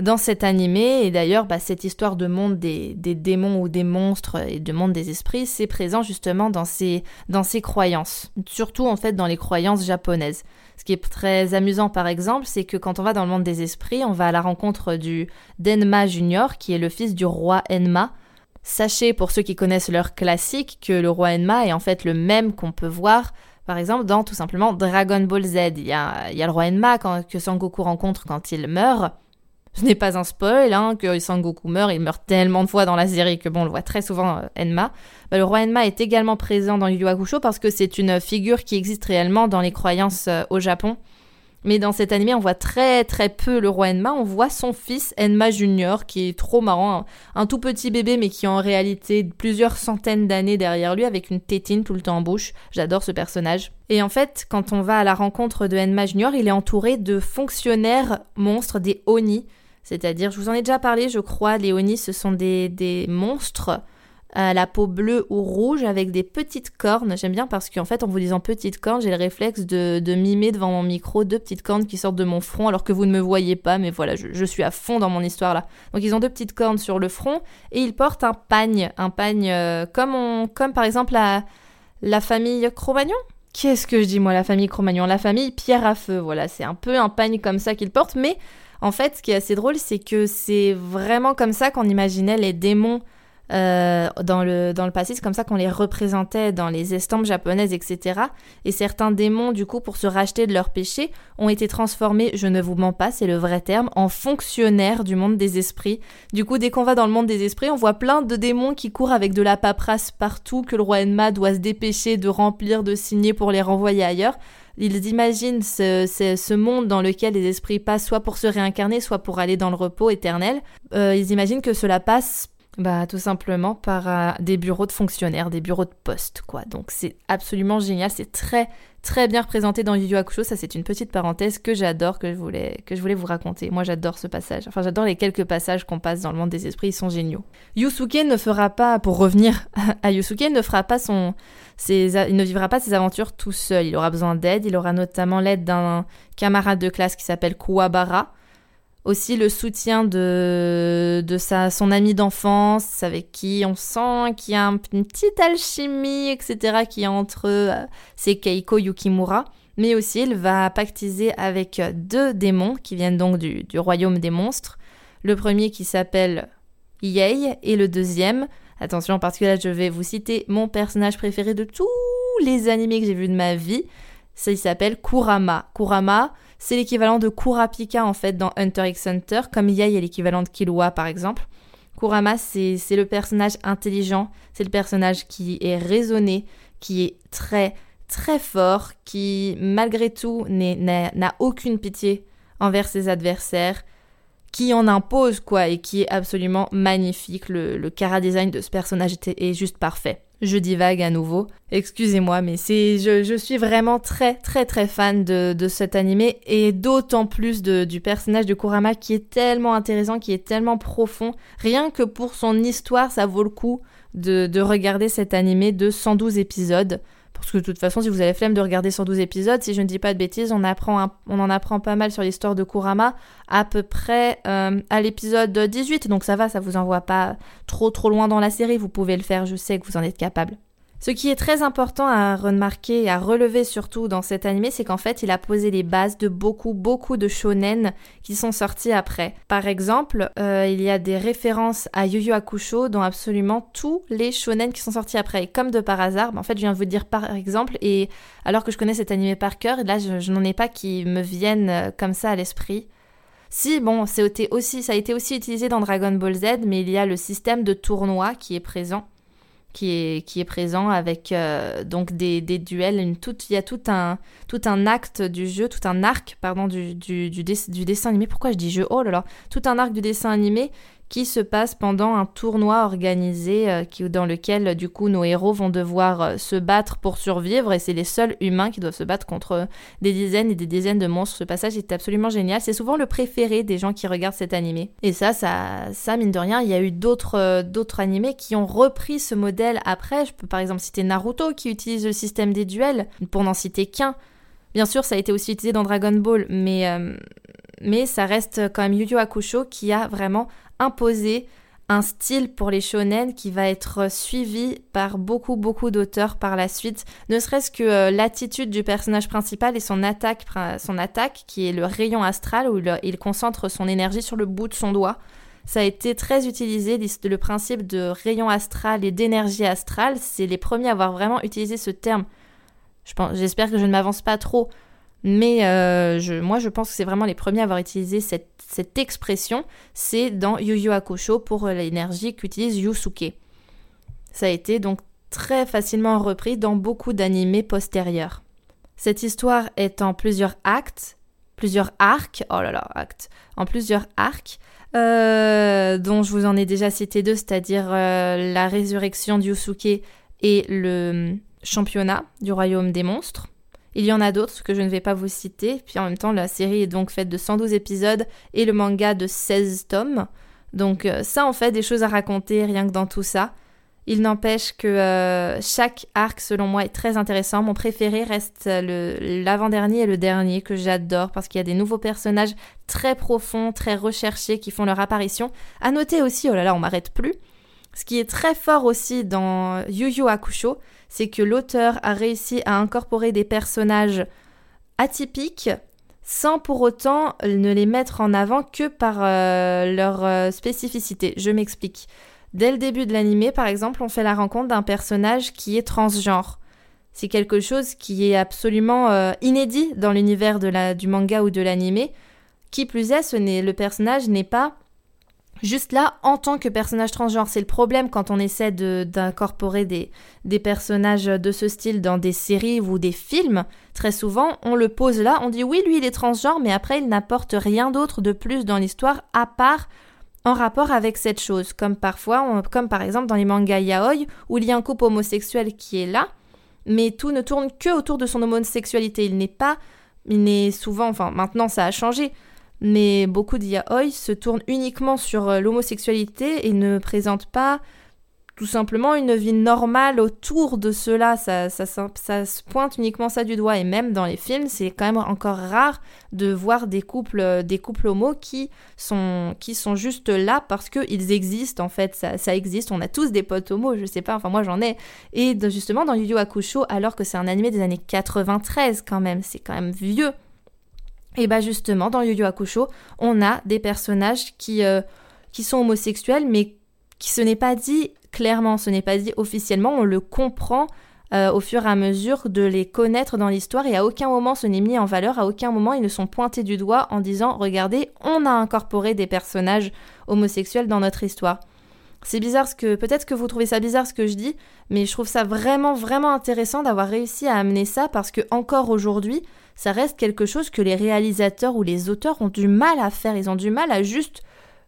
dans cet animé. Et d'ailleurs, bah, cette histoire de monde des, démons ou des monstres et de monde des esprits, c'est présent justement dans ces, dans ces croyances. Surtout en fait dans les croyances japonaises. Ce qui est très amusant par exemple, c'est que quand on va dans le monde des esprits, on va à la rencontre du Denma Junior, qui est le fils du roi Enma. Sachez, pour ceux qui connaissent leur classique, que le roi Enma est en fait le même qu'on peut voir par exemple, dans tout simplement Dragon Ball Z, il y a, il y a le roi Enma que Sangoku rencontre quand il meurt. Ce n'est pas un spoil, hein, que Sangoku meurt, il meurt tellement de fois dans la série que bon, on le voit très souvent, euh, Enma. Bah, le roi Enma est également présent dans Yu Hakusho parce que c'est une figure qui existe réellement dans les croyances euh, au Japon. Mais dans cet animé, on voit très très peu le roi Enma. On voit son fils Enma Junior, qui est trop marrant, un, tout petit bébé, mais qui en réalité plusieurs centaines d'années derrière lui, avec une tétine tout le temps en bouche. J'adore ce personnage. Et en fait, quand on va à la rencontre de Enma Junior, il est entouré de fonctionnaires monstres, des Oni. C'est-à-dire, je vous en ai déjà parlé, je crois, les Oni, ce sont des, monstres la peau bleue ou rouge avec des petites cornes. J'aime bien parce qu'en fait, en vous disant petites cornes, j'ai le réflexe de, mimer devant mon micro deux petites cornes qui sortent de mon front alors que vous ne me voyez pas, mais voilà, je, suis à fond dans mon histoire là. Donc ils ont deux petites cornes sur le front et ils portent un pagne, un pagne euh, comme, on, comme par exemple la, la famille Cro-Magnon. Qu'est-ce que je dis moi, la famille Cro-Magnon? La famille Pierre à Feu, voilà, c'est un peu un pagne comme ça qu'ils portent, mais en fait, ce qui est assez drôle, c'est que c'est vraiment comme ça qu'on imaginait les démons euh, dans, le, dans passé, c'est comme ça qu'on les représentait dans les estampes japonaises, etc. Et certains démons, du coup, pour se racheter de leurs péchés, ont été transformés, je ne vous mens pas, c'est le vrai terme, en fonctionnaires du monde des esprits. Du coup, dès qu'on va dans le monde des esprits, on voit plein de démons qui courent avec de la paperasse partout, que le roi Enma doit se dépêcher de remplir, de signer pour les renvoyer ailleurs. Ils imaginent ce, ce, monde dans lequel les esprits passent soit pour se réincarner, soit pour aller dans le repos éternel. Euh, ils imaginent que cela passe bah tout simplement par euh, des bureaux de fonctionnaires, des bureaux de poste quoi. Donc c'est absolument génial, c'est très très bien représenté dans Yu Yu Hakusho, ça c'est une petite parenthèse que j'adore que je voulais que je voulais vous raconter. Moi j'adore ce passage. Enfin j'adore les quelques passages qu'on passe dans le monde des esprits, ils sont géniaux. Yusuke ne fera pas pour revenir à Yusuke ne fera pas son il ne vivra pas ses aventures tout seul, il aura besoin d'aide, il aura notamment l'aide d'un camarade de classe qui s'appelle Kuwabara aussi le soutien de, de sa, son ami d'enfance avec qui on sent qu'il y a une petite alchimie, etc., qui est entre euh, c'est Keiko Yukimura. Mais aussi, il va pactiser avec deux démons qui viennent donc du, du royaume des monstres. Le premier qui s'appelle Yei et le deuxième, attention parce que là je vais vous citer mon personnage préféré de tous les animés que j'ai vus de ma vie. Ça, il s'appelle Kurama. Kurama, c'est l'équivalent de Kurapika en fait dans Hunter x Hunter, comme Yai est l'équivalent de Killua par exemple. Kurama, c'est le personnage intelligent, c'est le personnage qui est raisonné, qui est très très fort, qui malgré tout n'a aucune pitié envers ses adversaires, qui en impose quoi et qui est absolument magnifique. Le, le cara design de ce personnage est juste parfait. Je divague à nouveau. Excusez-moi, mais c'est, je, suis vraiment très très très fan de, de cet animé et d'autant plus de, du personnage de Kurama qui est tellement intéressant, qui est tellement profond. Rien que pour son histoire, ça vaut le coup de, de regarder cet animé de 112 épisodes. Parce que de toute façon, si vous avez flemme de regarder 112 épisodes, si je ne dis pas de bêtises, on, apprend on en apprend pas mal sur l'histoire de Kurama à peu près euh, à l'épisode 18. Donc ça va, ça vous envoie pas trop trop loin dans la série. Vous pouvez le faire, je sais que vous en êtes capable. Ce qui est très important à remarquer et à relever surtout dans cet animé, c'est qu'en fait, il a posé les bases de beaucoup, beaucoup de shonen qui sont sortis après. Par exemple, euh, il y a des références à Yu Yu Hakusho dans absolument tous les shonen qui sont sortis après. Et comme de par hasard, bah, en fait, je viens de vous dire par exemple, et alors que je connais cet animé par cœur, là, je, n'en ai pas qui me viennent euh, comme ça à l'esprit. Si, bon, aussi, ça a été aussi utilisé dans Dragon Ball Z, mais il y a le système de tournoi qui est présent qui est, qui est présent avec euh, donc des, des duels. Une toute, il y a tout un, tout un acte du jeu, tout un arc pardon, du, du, du, du dessin animé. Pourquoi je dis jeu? Oh là là Tout un arc du dessin animé qui se passe pendant un tournoi organisé euh, dans lequel du coup nos héros vont devoir euh, se battre pour survivre et c'est les seuls humains qui doivent se battre contre des dizaines et des dizaines de monstres. Ce passage est absolument génial. C'est souvent le préféré des gens qui regardent cet animé. Et ça, ça, ça mine de rien, il y a eu d'autres, euh, d'autres animés qui ont repris ce modèle après. Je peux par exemple citer Naruto qui utilise le système des duels pour n'en citer qu'un. Bien sûr, ça a été aussi utilisé dans Dragon Ball, mais, mais ça reste quand même Yu Yu Hakusho qui a vraiment imposer un style pour les shonen qui va être suivi par beaucoup beaucoup d'auteurs par la suite, ne serait-ce que euh, l'attitude du personnage principal et son attaque, son attaque qui est le rayon astral où il, concentre son énergie sur le bout de son doigt. Ça a été très utilisé, le principe de rayon astral et d'énergie astrale, c'est les premiers à avoir vraiment utilisé ce terme. J'espère que je ne m'avance pas trop, mais euh, moi, je pense que c'est vraiment les premiers à avoir utilisé cette, cette expression. C'est dans Yu Yu Hakusho pour l'énergie qu'utilise Yusuke. Ça a été donc très facilement repris dans beaucoup d'animés postérieurs. Cette histoire est en plusieurs actes, plusieurs arcs, oh là là, actes, en plusieurs arcs, euh, dont je vous en ai déjà cité deux, c'est-à-dire euh, la résurrection de Yusuke et le championnat du royaume des monstres. Il y en a d'autres que je ne vais pas vous citer. Puis en même temps, la série est donc faite de 112 épisodes et le manga de 16 tomes. Donc euh, ça en fait des choses à raconter rien que dans tout ça. Il n'empêche que euh, chaque arc, selon moi, est très intéressant. Mon préféré reste l'avant-dernier et le dernier que j'adore parce qu'il y a des nouveaux personnages très profonds, très recherchés qui font leur apparition. À noter aussi, oh là là, on m'arrête plus. Ce qui est très fort aussi dans Yu Yu Hakusho, c'est que l'auteur a réussi à incorporer des personnages atypiques sans pour autant ne les mettre en avant que par euh, leur euh, spécificité. Je m'explique. Dès le début de l'animé, par exemple, on fait la rencontre d'un personnage qui est transgenre. C'est quelque chose qui est absolument euh, inédit dans l'univers du manga ou de l'animé. Qui plus est, ce le personnage n'est pas Juste là, en tant que personnage transgenre, c'est le problème quand on essaie d'incorporer des, des personnages de ce style dans des séries ou des films. Très souvent, on le pose là, on dit oui, lui il est transgenre, mais après il n'apporte rien d'autre de plus dans l'histoire à part en rapport avec cette chose. Comme parfois, comme par exemple dans les mangas yaoi, où il y a un couple homosexuel qui est là, mais tout ne tourne que autour de son homosexualité. Il n'est pas, il n'est souvent, enfin maintenant ça a changé, mais beaucoup de se tournent uniquement sur euh, l'homosexualité et ne présentent pas tout simplement une vie normale autour de cela. Ça, ça, ça, se pointe uniquement ça du doigt. Et même dans les films, c'est quand même encore rare de voir des couples, euh, des couples homos qui sont, qui sont juste là parce qu'ils existent en fait. Ça, ça, existe. On a tous des potes homos, je sais pas. Enfin, moi j'en ai. Et justement, dans Yu Yu Hakusho, alors que c'est un animé des années 93 quand même, c'est quand même vieux. Et bah justement, dans Yu Hakusho, on a des personnages qui, euh, qui sont homosexuels, mais qui ce n'est pas dit clairement, ce n'est pas dit officiellement, on le comprend euh, au fur et à mesure de les connaître dans l'histoire et à aucun moment ce n'est mis en valeur, à aucun moment ils ne sont pointés du doigt en disant regardez, on a incorporé des personnages homosexuels dans notre histoire. C'est bizarre ce que peut-être que vous trouvez ça bizarre ce que je dis, mais je trouve ça vraiment vraiment intéressant d'avoir réussi à amener ça parce que encore aujourd'hui, ça reste quelque chose que les réalisateurs ou les auteurs ont du mal à faire. Ils ont du mal à juste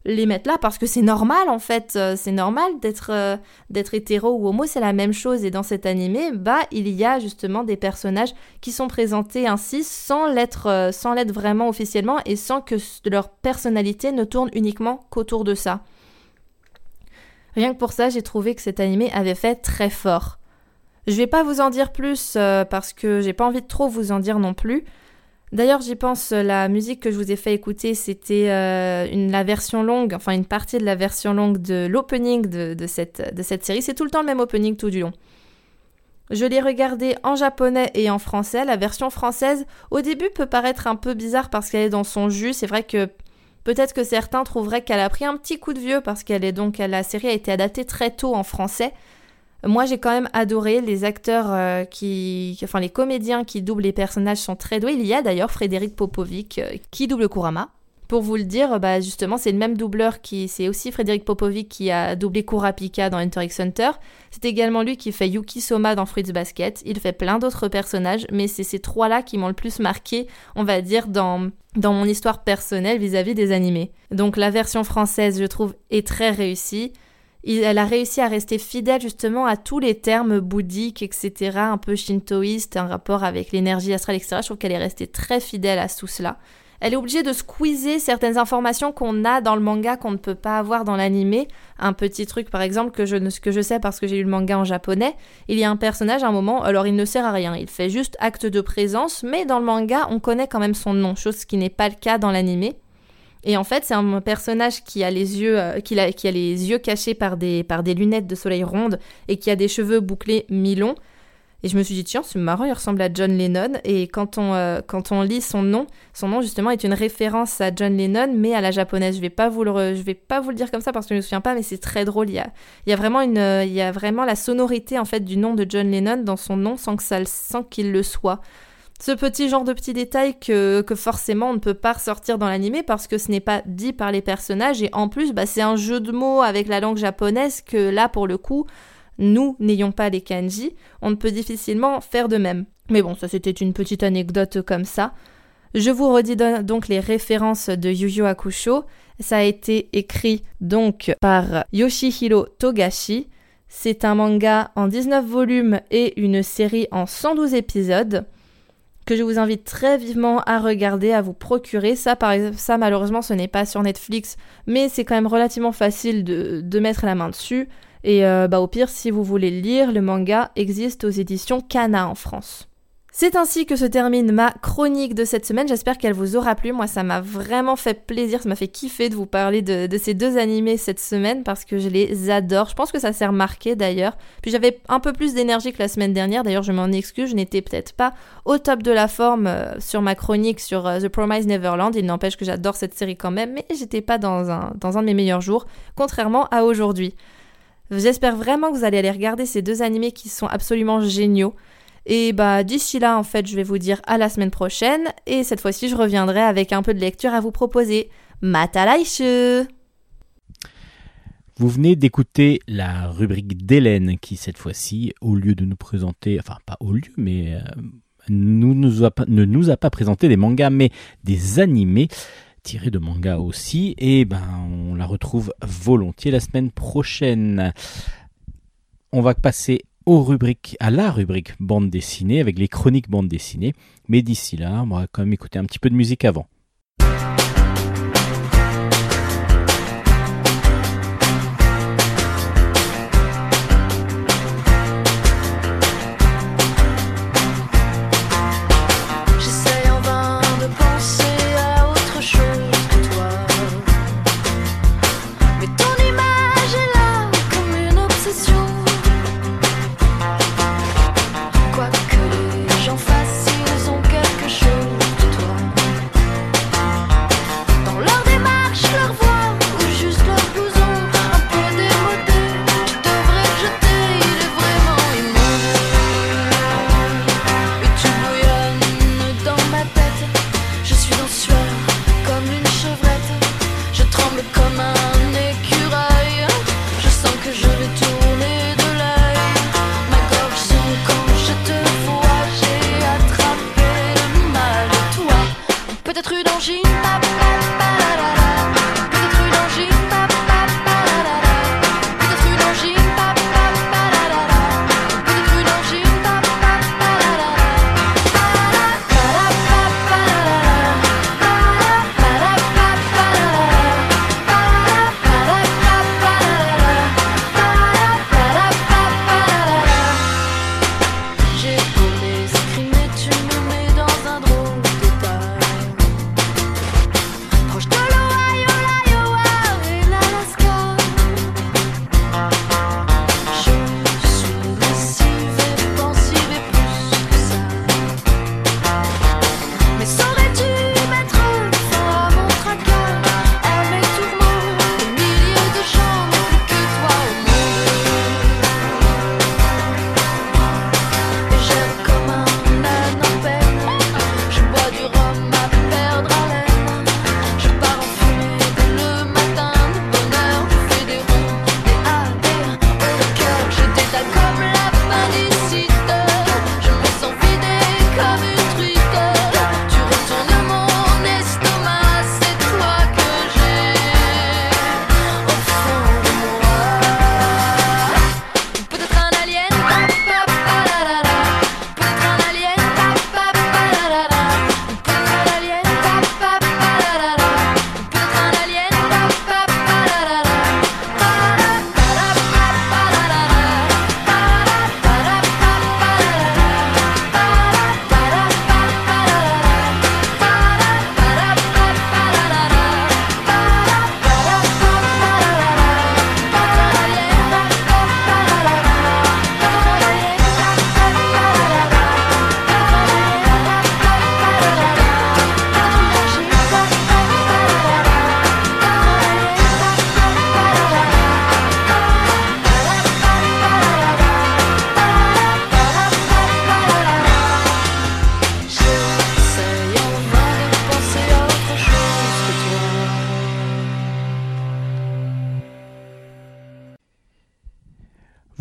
les mettre là parce que c'est normal en fait, euh, c'est normal d'être euh, d'être hétéro ou homo, c'est la même chose et dans cet animé, bah il y a justement des personnages qui sont présentés ainsi sans l'être euh, sans l'être vraiment officiellement et sans que leur personnalité ne tourne uniquement qu'autour de ça. Rien que pour ça, j'ai trouvé que cet animé avait fait très fort. Je vais pas vous en dire plus parce que j'ai pas envie de trop vous en dire non plus. D'ailleurs, j'y pense, la musique que je vous ai fait écouter, c'était euh, la version longue, enfin une partie de la version longue de l'opening de, cette, série. C'est tout le temps le même opening tout du long. Je l'ai regardé en japonais et en français. La version française, au début, peut paraître un peu bizarre parce qu'elle est dans son jus. C'est vrai que peut-être que certains trouveraient qu'elle a pris un petit coup de vieux parce qu'elle est donc la série a été adaptée très tôt en français. Moi, j'ai quand même adoré les acteurs euh, qui, enfin les comédiens qui doublent les personnages sont très doués. Il y a d'ailleurs Frédéric Popovic euh, qui double Kurama. Pour vous le dire, bah justement, c'est le même doubleur qui, c'est aussi Frédéric Popovic qui a doublé Kurapika dans Enter x Hunter. C'est également lui qui fait Yuki Soma dans Fruits Basket. Il fait plein d'autres personnages, mais c'est ces trois-là qui m'ont le plus marqué, on va dire, dans, mon histoire personnelle vis-à-vis -vis des animés. Donc la version française, je trouve, est très réussie elle a réussi à rester fidèle justement à tous les termes bouddhiques, etc., un peu shintoïste, un rapport avec l'énergie astrale, etc. Je trouve qu'elle est restée très fidèle à tout cela. Elle est obligée de squeezer certaines informations qu'on a dans le manga qu'on ne peut pas avoir dans l'animé. Un petit truc par exemple que je, que je sais parce que j'ai lu le manga en japonais, il y a un personnage à un moment, alors il ne sert à rien, il fait juste acte de présence, mais dans le manga on connaît quand même son nom, chose qui n'est pas le cas dans l'animé. Et en fait, c'est un personnage qui a les yeux, euh, qui, a, qui a les yeux cachés par des, par des lunettes de soleil rondes et qui a des cheveux bouclés mi-longs. Et je me suis dit, tiens, c'est marrant, il ressemble à John Lennon. Et quand on, euh, quand on lit son nom, son nom justement est une référence à John Lennon, mais à la japonaise. Je vais pas vous le, je vais pas vous le dire comme ça parce que je me souviens pas, mais c'est très drôle. Il y a, il y a vraiment une, il y a vraiment la sonorité en fait du nom de John Lennon dans son nom sans que sans qu'il le soit ce petit genre de petits détails que, que forcément on ne peut pas ressortir dans l'animé parce que ce n'est pas dit par les personnages et en plus bah, c'est un jeu de mots avec la langue japonaise que là pour le coup nous n'ayons pas les kanji, on ne peut difficilement faire de même. Mais bon, ça c'était une petite anecdote comme ça. Je vous redis donc les références de Yu Yu Hakusho. Ça a été écrit donc par Yoshihiro Togashi. C'est un manga en 19 volumes et une série en 112 épisodes que je vous invite très vivement à regarder, à vous procurer. Ça, par ça malheureusement, ce n'est pas sur Netflix, mais c'est quand même relativement facile de, mettre la main dessus. Et euh, bah, au pire, si vous voulez le lire, le manga existe aux éditions Kana en France. C'est ainsi que se termine ma chronique de cette semaine. J'espère qu'elle vous aura plu. Moi, ça m'a vraiment fait plaisir, ça m'a fait kiffer de vous parler de, ces deux animés cette semaine parce que je les adore. Je pense que ça s'est remarqué d'ailleurs. Puis j'avais un peu plus d'énergie que la semaine dernière. D'ailleurs, je m'en excuse. Je n'étais peut-être pas au top de la forme euh, sur ma chronique sur euh, The Promise Neverland. Il n'empêche que j'adore cette série quand même, mais j'étais pas dans un, dans un de mes meilleurs jours, contrairement à aujourd'hui. J'espère vraiment que vous allez aller regarder ces deux animés qui sont absolument géniaux. Et bah d'ici là, en fait, je vais vous dire à la semaine prochaine. Et cette fois-ci, je reviendrai avec un peu de lecture à vous proposer. Matalaishu vous venez d'écouter la rubrique d'Hélène qui, cette fois-ci, au lieu de nous présenter, enfin pas au lieu, mais euh, ne nous a pas présenté des mangas, mais des animés tirés de mangas aussi. Et ben, on la retrouve volontiers la semaine prochaine. On va passer aux rubriques, à la rubrique bande dessinée avec les chroniques bande dessinée. Mais d'ici là, on va quand même écouter un petit peu de musique avant.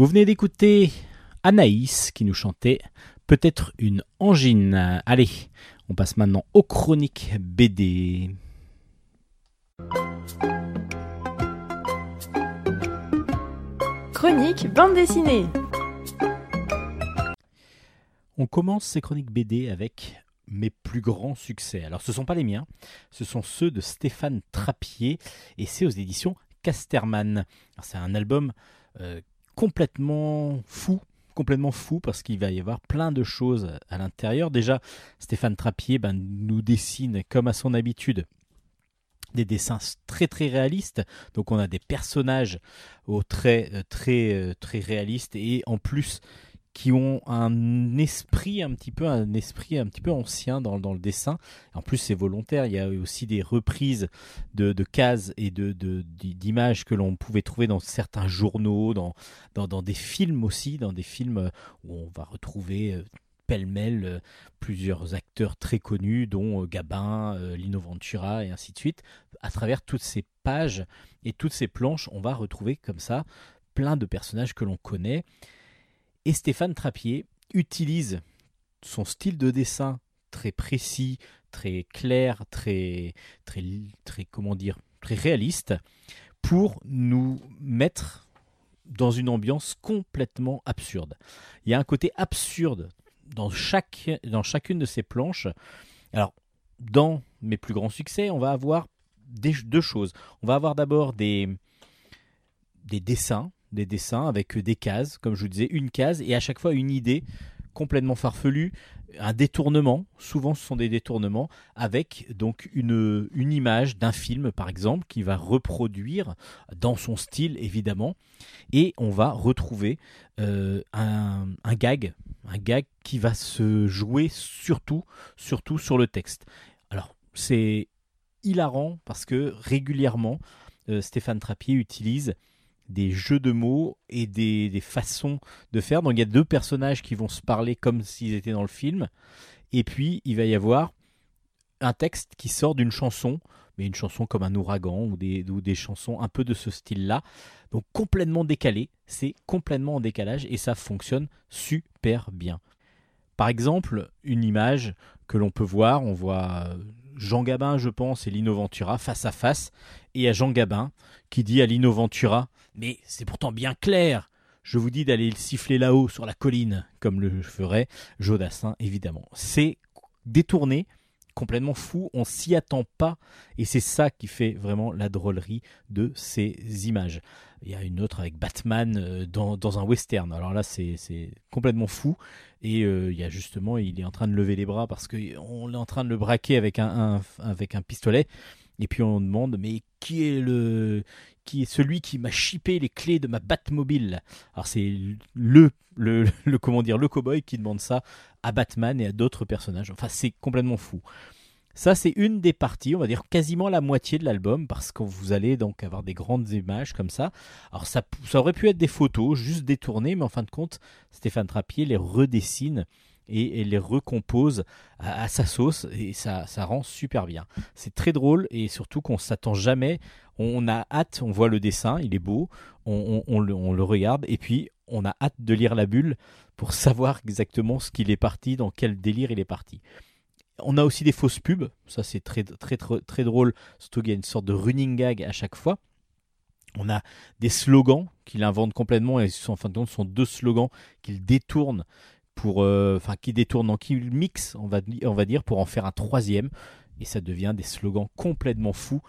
Vous venez d'écouter Anaïs qui nous chantait Peut-être une angine. Allez, on passe maintenant aux chroniques BD. Chronique bande dessinée. On commence ces chroniques BD avec mes plus grands succès. Alors ce ne sont pas les miens, ce sont ceux de Stéphane Trappier et c'est aux éditions Casterman. C'est un album euh, complètement fou, complètement fou parce qu'il va y avoir plein de choses à l'intérieur. Déjà, Stéphane Trappier ben, nous dessine comme à son habitude des dessins très très réalistes. Donc on a des personnages aux traits euh, très euh, très réalistes et en plus qui ont un esprit un petit peu un esprit un petit peu ancien dans, dans le dessin. En plus, c'est volontaire. Il y a aussi des reprises de, de cases et de, d'images que l'on pouvait trouver dans certains journaux, dans, dans, dans, des films aussi, dans des films où on va retrouver euh, pêle-mêle euh, plusieurs acteurs très connus, dont euh, Gabin, Lino Ventura et ainsi de suite. À travers toutes ces pages et toutes ces planches, on va retrouver comme ça plein de personnages que l'on connaît et Stéphane Trappier utilise son style de dessin très précis, très clair, très, très, très, comment dire, très réaliste pour nous mettre dans une ambiance complètement absurde. Il y a un côté absurde dans, chaque, dans chacune de ces planches. Alors, dans mes plus grands succès, on va avoir deux choses. On va avoir d'abord des, des dessins des dessins avec des cases, comme je vous disais, une case et à chaque fois une idée complètement farfelue, un détournement, souvent ce sont des détournements, avec donc une, une image d'un film par exemple qui va reproduire dans son style évidemment, et on va retrouver euh, un, un, gag, un gag qui va se jouer surtout, surtout sur le texte. Alors c'est hilarant parce que régulièrement euh, Stéphane Trappier utilise des jeux de mots et des, façons de faire. Donc il y a deux personnages qui vont se parler comme s'ils étaient dans le film. Et puis il va y avoir un texte qui sort d'une chanson, mais une chanson comme un ouragan ou des, ou des chansons un peu de ce style-là. Donc complètement décalé, c'est complètement en décalage et ça fonctionne super bien. Par exemple, une image que l'on peut voir, on voit Jean Gabin, je pense, et Lino Ventura face à face, et a Jean Gabin qui dit à Lino Ventura Mais c'est pourtant bien clair Je vous dis d'aller le siffler là-haut sur la colline, comme le ferait Jodassin, évidemment. C'est détourné, complètement fou, on s'y attend pas, et c'est ça qui fait vraiment la drôlerie de ces images. Il y a une autre avec Batman euh, dans, un western. Alors là, c'est complètement fou. Et euh, il y a justement, il est en train de lever les bras parce qu'on est en train de le braquer avec un, avec un pistolet. Et puis on demande, mais qui est le, qui est celui qui m'a chippé les clés de ma Batmobile? Alors c'est le, le, le, comment dire, le cowboy qui demande ça à Batman et à d'autres personnages. Enfin, c'est complètement fou. Ça, c'est une des parties, on va dire quasiment la moitié de l'album, parce que vous allez donc avoir des grandes images comme ça. Alors, ça, ça aurait pu être des photos, juste détournées, mais en fin de compte, Stéphane Trappier les redessine et, les recompose à, sa sauce, et ça, ça rend super bien. C'est très drôle, et surtout qu'on s'attend jamais. On a hâte, on voit le dessin, il est beau, on, le, regarde, et puis on a hâte de lire la bulle pour savoir exactement ce qu'il est parti, dans quel délire il est parti. On a aussi des fausses pubs, ça c'est très, très, très, très drôle, surtout qu'il y a une sorte de running gag à chaque fois. On a des slogans qu'il invente complètement, et en fin de compte, ce sont deux slogans qu'il détourne pour, euh, enfin, qui détourne, qu'il mixe, on va, on va dire, pour en faire un troisième, et ça devient des slogans complètement fous.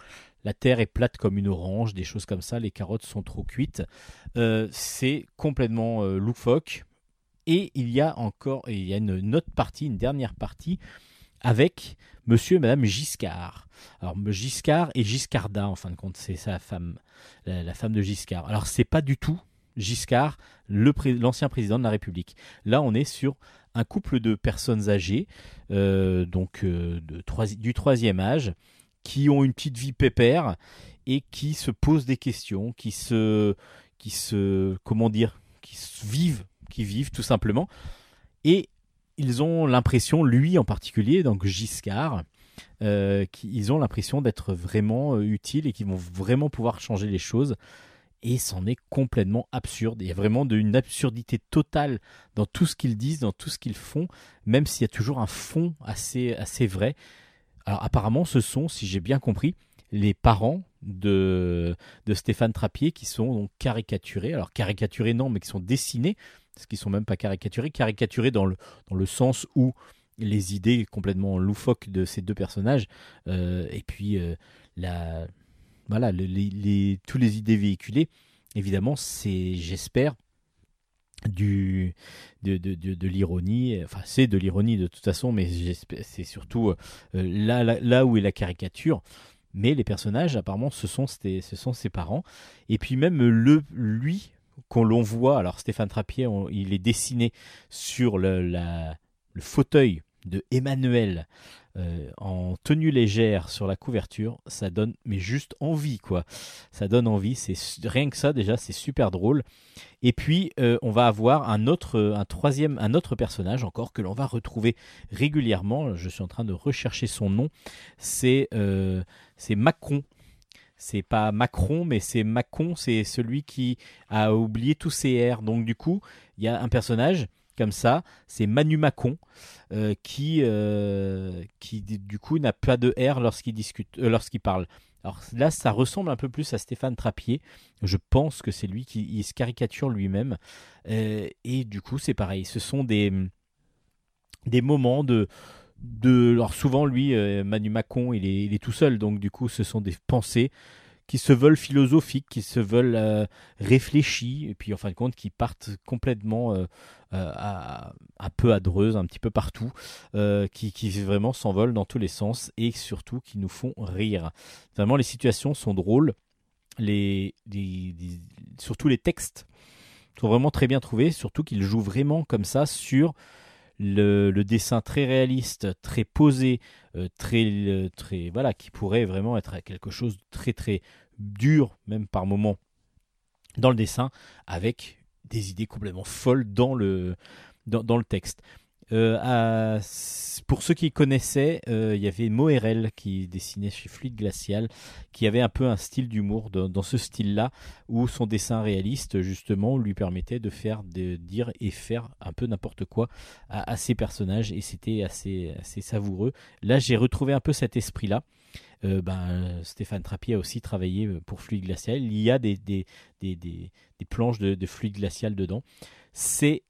La terre est plate comme une orange, des choses comme ça, les carottes sont trop cuites. Euh, c'est complètement euh, loufoque. Et il y a encore, et il y a une autre partie, une dernière partie, avec monsieur et madame Giscard. Alors Giscard et Giscarda, en fin de compte, c'est sa femme, la, femme de Giscard. Alors c'est pas du tout Giscard, l'ancien président de la République. Là, on est sur un couple de personnes âgées, euh, donc euh, du troisième âge, qui ont une petite vie pépère et qui se posent des questions, qui se, qui se, comment dire, qui vivent, qui vivent tout simplement. Et ils ont l'impression, lui en particulier, donc Giscard, euh, ils ont l'impression d'être vraiment utiles et qu'ils vont vraiment pouvoir changer les choses. Et c'en est complètement absurde. Il y a vraiment une absurdité totale dans tout ce qu'ils disent, dans tout ce qu'ils font, même s'il y a toujours un fond assez, assez vrai. Alors apparemment, ce sont, si j'ai bien compris, les parents de, de Stéphane Trappier qui sont caricaturés. Alors caricaturés non, mais qui sont dessinés, parce qu'ils sont même pas caricaturés, caricaturés dans le, dans le sens où les idées complètement loufoques de ces deux personnages, euh, et puis euh, la, voilà, les, tous les idées véhiculées, évidemment, c'est, j'espère, de, l'ironie enfin c'est de l'ironie de toute façon mais c'est surtout euh, là, où est la caricature. Mais les personnages apparemment ce sont ses parents. Et puis même le lui qu'on l'on voit alors Stéphane Trappier il est dessiné sur le, le fauteuil de Emmanuel euh, en tenue légère sur la couverture, ça donne mais juste envie quoi. Ça donne envie, c'est rien que ça déjà, c'est super drôle. Et puis euh, on va avoir un autre, un troisième, un autre personnage encore que l'on va retrouver régulièrement. Je suis en train de rechercher son nom. C'est euh, c'est Macron. C'est pas Macron, mais c'est Macron, c'est celui qui a oublié tous ses R. Donc du coup, il y a un personnage comme ça, c'est Manu Macon euh, qui, euh, du coup n'a pas de R lorsqu'il discute, euh, lorsqu'il parle. Alors là, ça ressemble un peu plus à Stéphane Trappier. Je pense que c'est lui qui se caricature lui-même. et du coup, c'est pareil. Ce sont des, moments de, de. Alors souvent, lui, Manu Macon, il est tout seul. Donc du coup, ce sont des pensées qui se veulent philosophiques, qui se veulent euh, réfléchis, et puis en fin de compte qui partent complètement euh, euh, peu à Dreuze, un petit peu partout, qui, qui, vraiment s'envolent dans tous les sens et surtout qui nous font rire. Vraiment, les situations sont drôles, les, surtout les textes sont vraiment très bien trouvés, surtout qu'ils jouent vraiment comme ça sur le, dessin très réaliste, très posé, euh, très, très voilà, qui pourrait vraiment être quelque chose de très très dur, même par moments, dans le dessin, avec des idées complètement folles dans le, dans le texte. Euh, pour ceux qui connaissaient, euh, il y avait Moerel qui dessinait chez Fluide Glacial, qui avait un peu un style d'humour dans, ce style-là, où son dessin réaliste justement lui permettait de faire, de dire et faire un peu n'importe quoi à, ses personnages, et c'était assez, assez savoureux. Là, j'ai retrouvé un peu cet esprit-là. Euh, ben, Stéphane Trappier a aussi travaillé pour Fluide Glacial. Il y a des, planches de, de Fluide Glacial dedans. C'est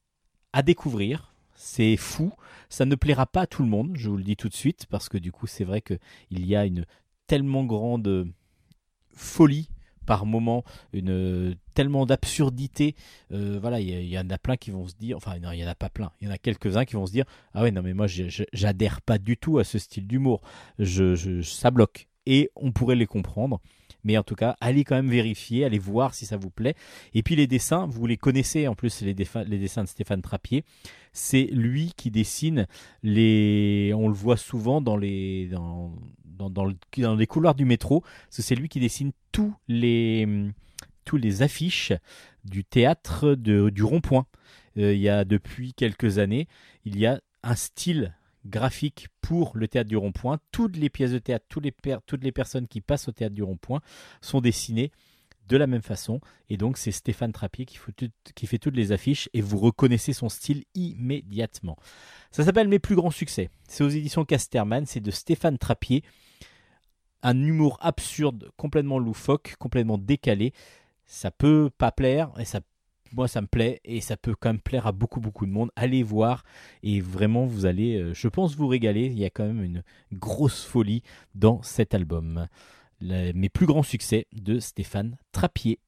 à découvrir c'est fou. Ça ne plaira pas à tout le monde, je vous le dis tout de suite, parce que du coup, c'est vrai qu'il y a une tellement grande folie par moment, une tellement d'absurdité. Euh, voilà, il y, en a plein qui vont se dire, enfin, non, il y en a pas plein. Il y en a quelques-uns qui vont se dire, ah ouais, non, mais moi, j'adhère pas du tout à ce style d'humour. Je, ça bloque. Et on pourrait les comprendre. Mais en tout cas, allez quand même vérifier, allez voir si ça vous plaît. Et puis les dessins, vous les connaissez en plus, les, dessins de Stéphane Trappier. C'est lui qui dessine les. On le voit souvent dans les. Dans, les couloirs du métro. C'est lui qui dessine tous les, tous les affiches du théâtre du rond-point. Euh, il y a depuis quelques années, il y a un style graphique pour le théâtre du rond-point. Toutes les pièces de théâtre, toutes les, toutes les personnes qui passent au théâtre du rond-point sont dessinées de la même façon. Et donc c'est Stéphane Trappier qui, fait toutes les affiches et vous reconnaissez son style immédiatement. Ça s'appelle Mes plus grands succès. C'est aux éditions Casterman, c'est de Stéphane Trappier. Un humour absurde, complètement loufoque, complètement décalé. Ça peut pas plaire et ça moi ça me plaît et ça peut quand même plaire à beaucoup beaucoup de monde. Allez voir et vraiment vous allez, euh, je pense, vous régaler. Il y a quand même une grosse folie dans cet album. mes plus grands succès de Stéphane Trappier.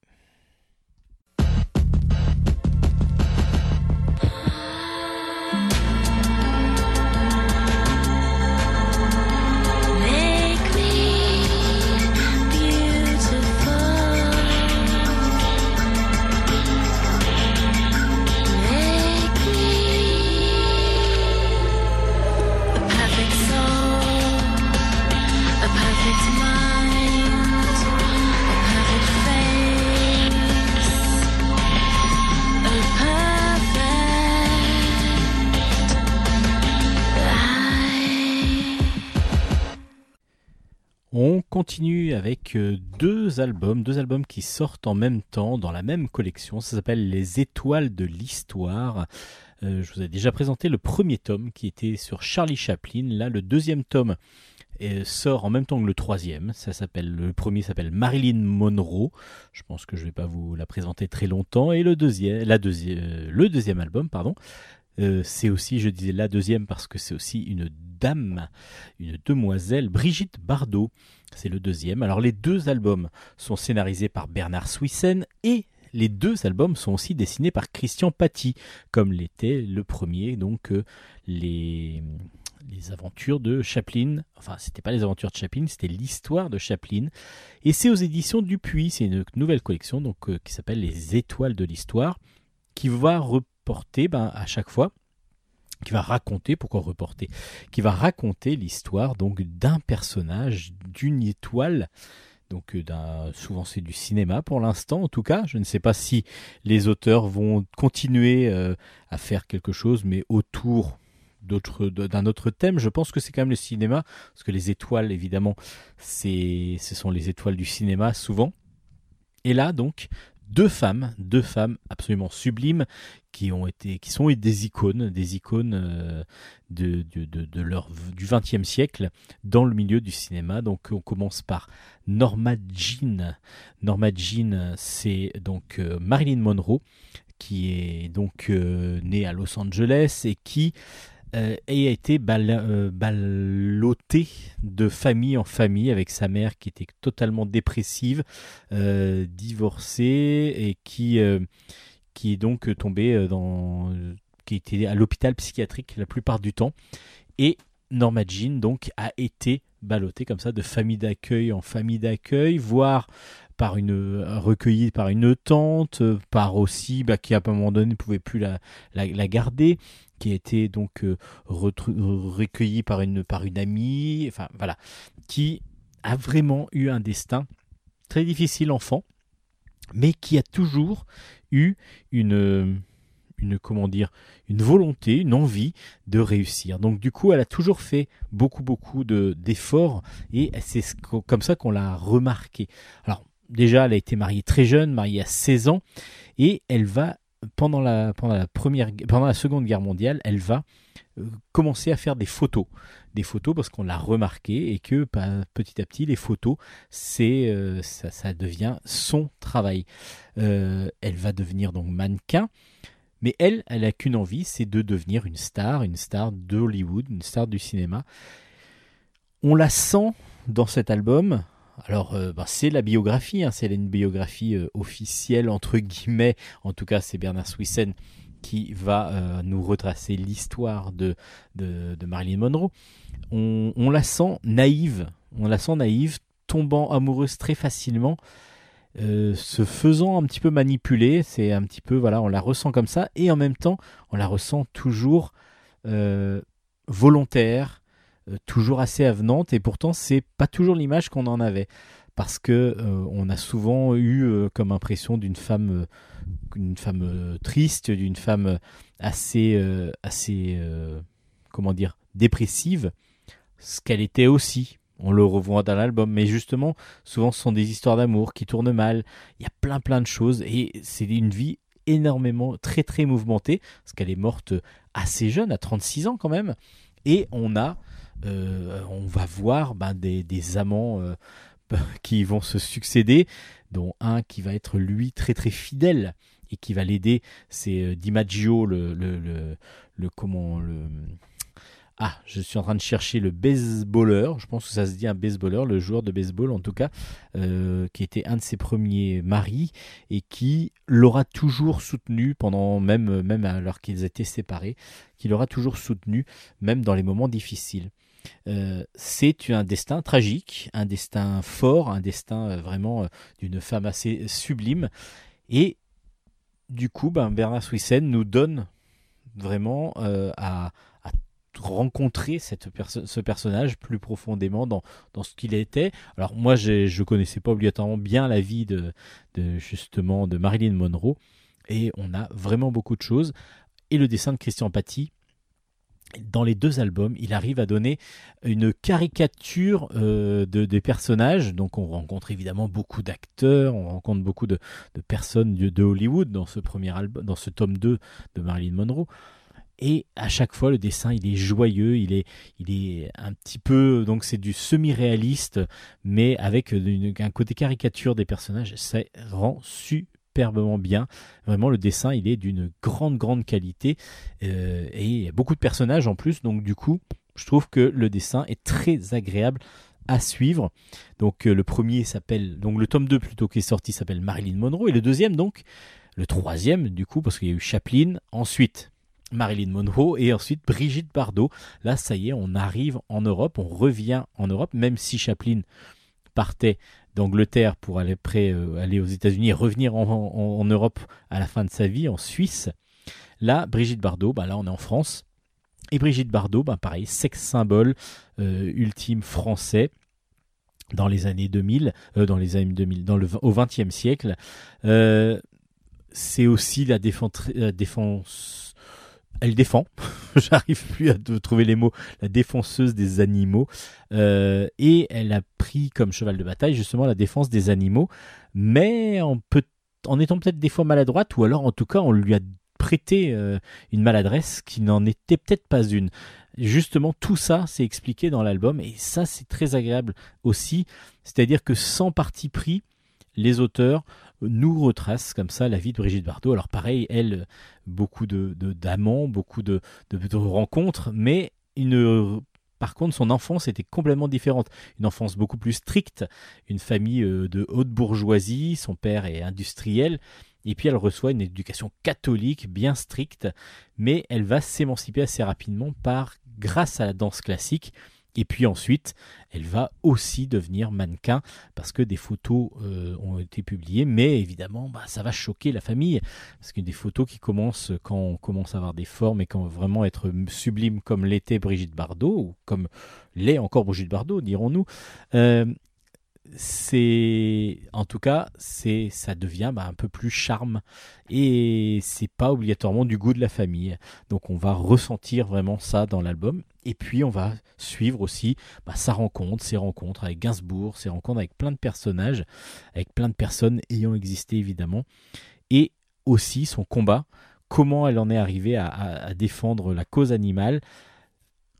Continue avec euh, deux albums, deux albums qui sortent en même temps dans la même collection. Ça s'appelle Les Étoiles de l'Histoire. Euh, je vous ai déjà présenté le premier tome qui était sur Charlie Chaplin. Là, le deuxième tome euh, sort en même temps que le troisième. Ça s'appelle le premier s'appelle Marilyn Monroe. Je pense que je vais pas vous la présenter très longtemps. Et le deuxième, la deuxième, le deuxième album, pardon, c'est aussi, je disais la deuxième parce que c'est aussi une dame, une demoiselle, Brigitte Bardot. C'est le deuxième. Alors les deux albums sont scénarisés par Bernard Swissen et les deux albums sont aussi dessinés par Christian Paty, comme l'était le premier, donc euh, les, aventures de Chaplin. Enfin, c'était pas les aventures de Chaplin, c'était l'histoire de Chaplin. Et c'est aux éditions Dupuis. C'est une nouvelle collection donc, euh, qui s'appelle Les Étoiles de l'Histoire, qui va reporter ben, à chaque fois qui va raconter, pourquoi reporter, qui va raconter l'histoire donc d'un personnage, d'une étoile. Donc euh, souvent c'est du cinéma pour l'instant en tout cas. Je ne sais pas si les auteurs vont continuer euh, à faire quelque chose, mais autour d'un autre thème. Je pense que c'est quand même le cinéma, parce que les étoiles évidemment, c'est ce sont les étoiles du cinéma souvent. Et là donc deux femmes, deux femmes absolument sublimes qui ont été, qui sont des icônes, des icônes euh, de, de, de, leur du XXe siècle dans le milieu du cinéma. Donc on commence par Norma Jean. Norma Jean, c'est donc euh, Marilyn Monroe qui est donc euh, née à Los Angeles et qui euh, et a été euh, ballotté de famille en famille avec sa mère qui était totalement dépressive, euh, divorcée et qui, qui est donc tombée dans. qui était à l'hôpital psychiatrique la plupart du temps. Et Norma Jean donc a été ballottée comme ça de famille d'accueil en famille d'accueil, voire par une recueillie par une tante, par aussi bah, qui à un moment donné ne pouvait plus la, garder qui a été donc euh, recueilli par une, par une amie, enfin voilà, qui a vraiment eu un destin très difficile enfant, mais qui a toujours eu une, une comment dire, une volonté, une envie de réussir. Donc du coup, elle a toujours fait beaucoup beaucoup de d'efforts et c'est comme ça qu'on l'a remarqué. Alors déjà, elle a été mariée très jeune, mariée à 16 ans, et elle va pendant la, pendant la, première, pendant la Seconde Guerre mondiale, elle va euh, commencer à faire des photos. Des photos parce qu'on l'a remarqué et que petit à petit, les photos, c'est, euh, ça, ça, devient son travail. Euh, elle va devenir donc mannequin. Mais elle, elle n'a qu'une envie, c'est de devenir une star, une star d'Hollywood, une star du cinéma. On la sent dans cet album, alors, euh, bah, c'est la biographie, hein, c'est une biographie euh, officielle, entre guillemets. En tout cas, c'est Bernard Swissen qui va euh, nous retracer l'histoire de, Marilyn Monroe. On, la sent naïve, on la sent naïve, tombant amoureuse très facilement, se faisant un petit peu manipuler. C'est un petit peu, voilà, on la ressent comme ça, et en même temps, on la ressent toujours volontaire, toujours assez avenante et pourtant c'est pas toujours l'image qu'on en avait. Parce que euh, on a souvent eu euh, comme impression d'une femme une femme triste d'une femme assez assez comment dire dépressive ce qu'elle était aussi. On le revoit dans l'album, mais justement, souvent ce sont des histoires d'amour qui tournent mal. Il y a plein plein de choses. Et c'est une vie énormément, très très mouvementée, parce qu'elle est morte assez jeune, à 36 ans quand même. Et on a euh, on va voir ben, des, amants euh, qui vont se succéder, dont un qui va être lui très très fidèle et qui va l'aider, c'est euh, DiMaggio, le, le, comment le ah, je suis en train de chercher le baseballeur, je pense que ça se dit un baseballeur, le joueur de baseball en tout cas, qui était un de ses premiers maris et qui l'aura toujours soutenu pendant même alors qu'ils étaient séparés, qui l'aura toujours soutenu même dans les moments difficiles. Euh, c'est un destin tragique, un destin fort, un destin euh, vraiment euh, d'une femme assez sublime. Et du coup, ben, Bernard Swissen nous donne vraiment à, rencontrer cette ce personnage plus profondément dans, ce qu'il était. Alors moi, je ne connaissais pas obligatoirement bien la vie de, de, justement de Marilyn Monroe, et on a vraiment beaucoup de choses. Et le dessin de Christian Paty dans les deux albums, il arrive à donner une caricature euh, de, des personnages. Donc on rencontre évidemment beaucoup d'acteurs, on rencontre beaucoup de, personnes de, Hollywood dans ce premier album, dans ce tome 2 de Marilyn Monroe. Et à chaque fois, le dessin, il est joyeux, il est, un petit peu, donc c'est du semi-réaliste, mais avec un côté caricature des personnages. Ça rend superbement bien. Vraiment, le dessin, il est d'une grande, grande qualité. Euh, et beaucoup de personnages en plus, donc du coup, je trouve que le dessin est très agréable à suivre. Donc euh, le premier s'appelle, donc le tome 2 plutôt qui est sorti s'appelle Marilyn Monroe, et le deuxième donc, le troisième du coup, parce qu'il y a eu Chaplin, ensuite Marilyn Monroe et ensuite Brigitte Bardot. Là, ça y est, on arrive en Europe, on revient en Europe, même si Chaplin partait d'Angleterre pour aller, après, euh, aller aux États-Unis et revenir en, Europe à la fin de sa vie, en Suisse. Là, Brigitte Bardot, bah là, on est en France. Et Brigitte Bardot, bah pareil, sex symbole euh, ultime français dans les années 2000, euh, dans les années 2000, dans le, au XXe siècle. C'est aussi la défense elle défend, j'arrive plus à trouver les mots, la défenseuse des animaux, euh, et elle a pris comme cheval de bataille justement la défense des animaux, mais en, peut, en étant peut-être des fois maladroite, ou alors en tout cas on lui a prêté euh, une maladresse qui n'en était peut-être pas une. Justement, tout ça, c'est expliqué dans l'album, et ça, c'est très agréable aussi, c'est-à-dire que sans parti pris, les auteurs nous retracent comme ça la vie de Brigitte Bardot. Alors pareil, elle, beaucoup de d'amants, beaucoup de, de, rencontres, mais une, par contre, son enfance était complètement différente. Une enfance beaucoup plus stricte, une famille de haute bourgeoisie, son père est industriel, et puis elle reçoit une éducation catholique bien stricte, mais elle va s'émanciper assez rapidement par grâce à la danse classique et puis ensuite, elle va aussi devenir mannequin parce que des photos euh, ont été publiées, mais évidemment, bah, ça va choquer la famille parce que des photos qui commencent quand on commence à avoir des formes et quand vraiment être sublime comme l'était Brigitte Bardot ou comme l'est encore Brigitte Bardot, dirons-nous. Euh, c'est en tout cas c'est ça devient bah, un peu plus charme. Et c'est pas obligatoirement du goût de la famille. Donc on va ressentir vraiment ça dans l'album. Et puis on va suivre aussi bah, sa rencontre ses rencontres avec Gainsbourg ses rencontres avec plein de personnages avec plein de personnes ayant existé évidemment. Et aussi son combat. Comment elle en est arrivée à, défendre la cause animale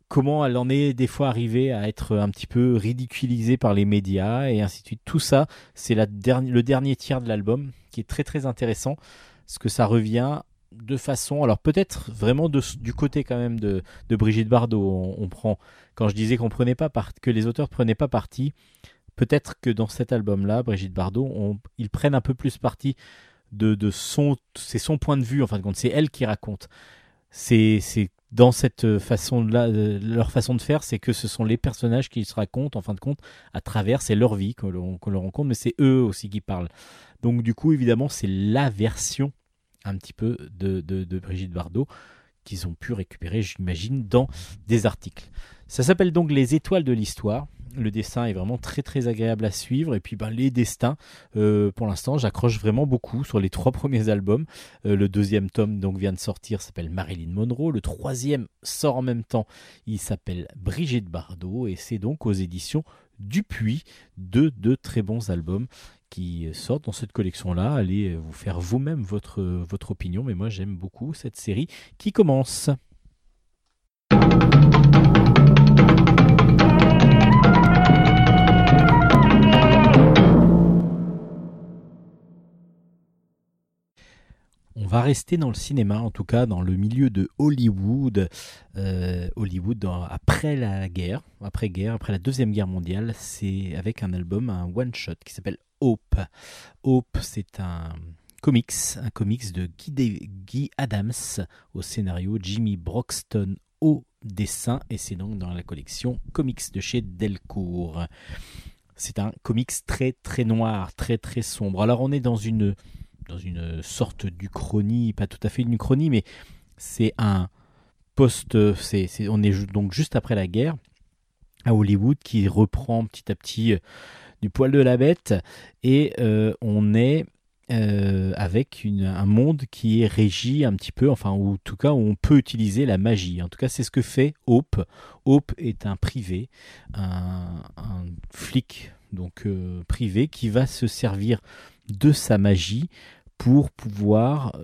comment elle en est des fois arrivée à être un petit peu ridiculisée par les médias et ainsi de suite. Tout ça, c'est le dernier tiers de l'album qui est très très intéressant, parce que ça revient de façon, alors peut-être vraiment du côté quand même de, Brigitte Bardot, on, prend, quand je disais qu'on prenait pas que les auteurs prenaient pas parti, peut-être que dans cet album-là, Brigitte Bardot, ils prennent un peu plus parti de, son, c'est son point de vue en fin de compte, c'est elle qui raconte. C'est dans cette façon là, leur façon de faire, c'est que ce sont les personnages qui se racontent en fin de compte à travers, c'est leur vie qu'on qu leur rencontre, mais c'est eux aussi qui parlent. Donc du coup, évidemment, c'est la version un petit peu de, de, de Brigitte Bardot qu'ils ont pu récupérer, j'imagine, dans des articles. Ça s'appelle donc Les étoiles de l'histoire le dessin est vraiment très très agréable à suivre. Et puis ben, les destins euh, pour l'instant j'accroche vraiment beaucoup sur les trois premiers albums. Euh, le deuxième tome donc vient de sortir s'appelle Marilyn Monroe. Le troisième sort en même temps. Il s'appelle Brigitte Bardot. Et c'est donc aux éditions Dupuis. De deux très bons albums qui sortent dans cette collection là allez vous faire vous-même votre, votre opinion. Mais moi j'aime beaucoup cette série qui commence on va rester dans le cinéma, en tout cas dans le milieu de Hollywood. Euh, Hollywood après la guerre, après guerre, après la deuxième guerre mondiale, c'est avec un album, un one shot qui s'appelle Hope. Hope, c'est un comics, un comics de Guy, de Guy Adams au scénario, Jimmy Broxton au dessin, et c'est donc dans la collection comics de chez Delcourt. C'est un comics très très noir, très très sombre. Alors on est dans une dans une sorte d'uchronie, pas tout à fait une uchronie, mais c'est un post. C'est, c'est, on est donc juste après la guerre à Hollywood qui reprend petit à petit euh, du poil de la bête et euh, on est euh, avec une, un monde qui est régi un petit peu, enfin, ou en tout cas où on peut utiliser la magie. En tout cas, c'est ce que fait Hope. Hope est un privé, un, un flic donc privé qui va se servir de sa magie pour pouvoir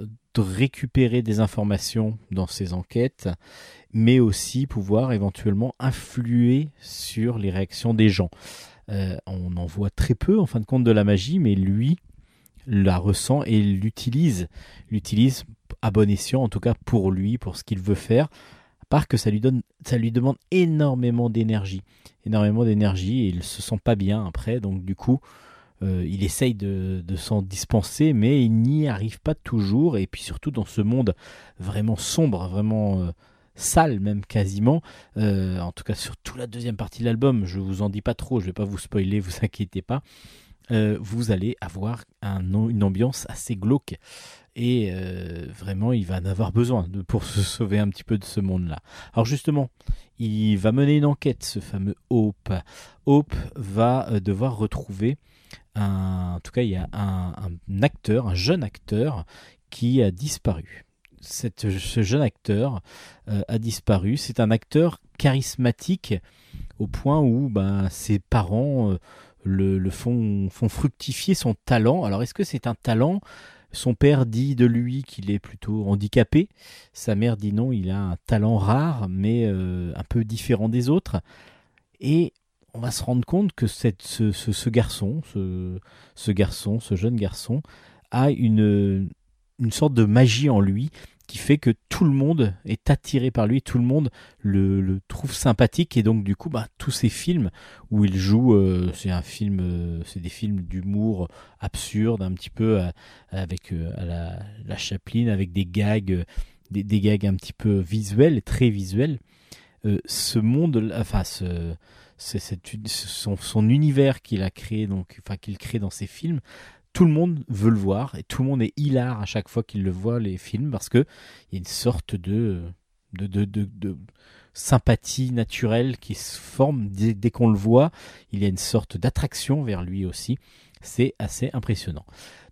récupérer des informations dans ses enquêtes, mais aussi pouvoir éventuellement influer sur les réactions des gens. Euh, on en voit très peu en fin de compte de la magie, mais lui la ressent et l'utilise, l'utilise à bon escient, en tout cas pour lui, pour ce qu'il veut faire. À part que ça lui donne, ça lui demande énormément d'énergie, énormément d'énergie, et il se sent pas bien après, donc du coup, euh, il essaye de, s'en dispenser, mais il n'y arrive pas toujours. Et puis surtout dans ce monde vraiment sombre, vraiment euh, sale même quasiment. Euh, en tout cas sur toute la deuxième partie de l'album, je vous en dis pas trop, je vais pas vous spoiler, vous inquiétez pas. vous allez avoir une ambiance assez glauque et vraiment il va en avoir besoin pour se sauver un petit peu de ce monde-là. Alors justement, il va mener une enquête, ce fameux Hope. Hope va devoir retrouver en tout cas, il y a un, acteur, un jeune acteur qui a disparu. ce jeune acteur euh, a disparu. C'est un acteur charismatique au point où ben, ses parents euh, le, font, font, fructifier son talent. Alors, est-ce que c'est un talent? Son père dit de lui qu'il est plutôt handicapé. Sa mère dit non, il a un talent rare, mais euh, un peu différent des autres. Et on va se rendre compte que cette, ce, garçon, ce, garçon, ce jeune garçon, a une, une sorte de magie en lui qui fait que tout le monde est attiré par lui, tout le monde le, trouve sympathique et donc du coup, bah, tous ces films où il joue, euh, c'est un film, euh, c'est des films d'humour absurde, un petit peu euh, avec la, la Chaplin, avec des gags, des, des, gags un petit peu visuels, très visuels. ce monde, enfin ce c'est son, univers qu'il a créé, donc, enfin qu'il crée dans ses films. Tout le monde veut le voir et tout le monde est hilar à chaque fois qu'il le voit les films parce que il y a une sorte de de, de, de, sympathie naturelle qui se forme dès, dès qu'on le voit. Il y a une sorte d'attraction vers lui aussi. C'est assez impressionnant.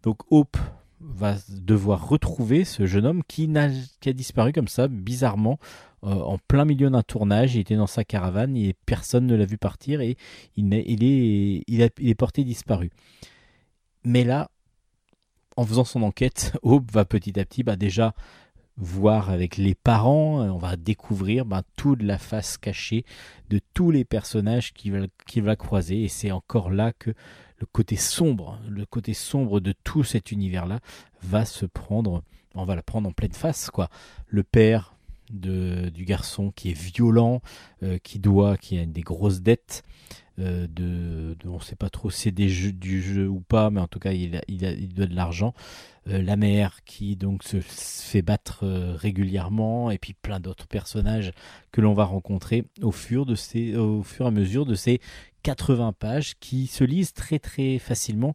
Donc Hope va devoir retrouver ce jeune homme qui, a, qui a disparu comme ça, bizarrement, euh, en plein milieu d'un tournage. Il était dans sa caravane et personne ne l'a vu partir et il est, porté disparu. Mais là, en faisant son enquête, Aube va petit à petit bah, déjà voir avec les parents, on va découvrir bah, toute la face cachée de tous les personnages qu'il va, va croiser et c'est encore là que le côté sombre, le côté sombre de tout cet univers-là va se prendre, on va la prendre en pleine face quoi. Le père du garçon qui est violent, euh, qui doit, qui a des grosses dettes. Euh, de, on ne sait pas trop si c'est du jeu ou pas, mais en tout cas il, a, doit de l'argent. Euh, la mère qui donc se fait battre régulièrement, et puis plein d'autres personnages que l'on va rencontrer au fur, de ces, au fur et à mesure de ces 80 pages qui se lisent très très facilement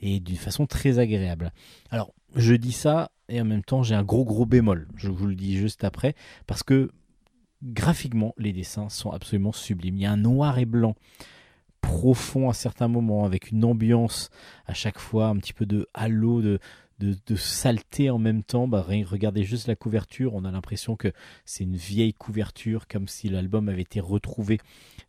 et d'une façon très agréable. Alors je dis ça et en même temps j'ai un gros gros bémol, je vous le dis juste après, parce que graphiquement les dessins sont absolument sublimes. Il y a un noir et blanc profond à certains moments, avec une ambiance à chaque fois, un petit peu de halo, de, saleté en même temps. Bah, regardez juste la couverture, on a l'impression que c'est une vieille couverture, comme si l'album avait été retrouvé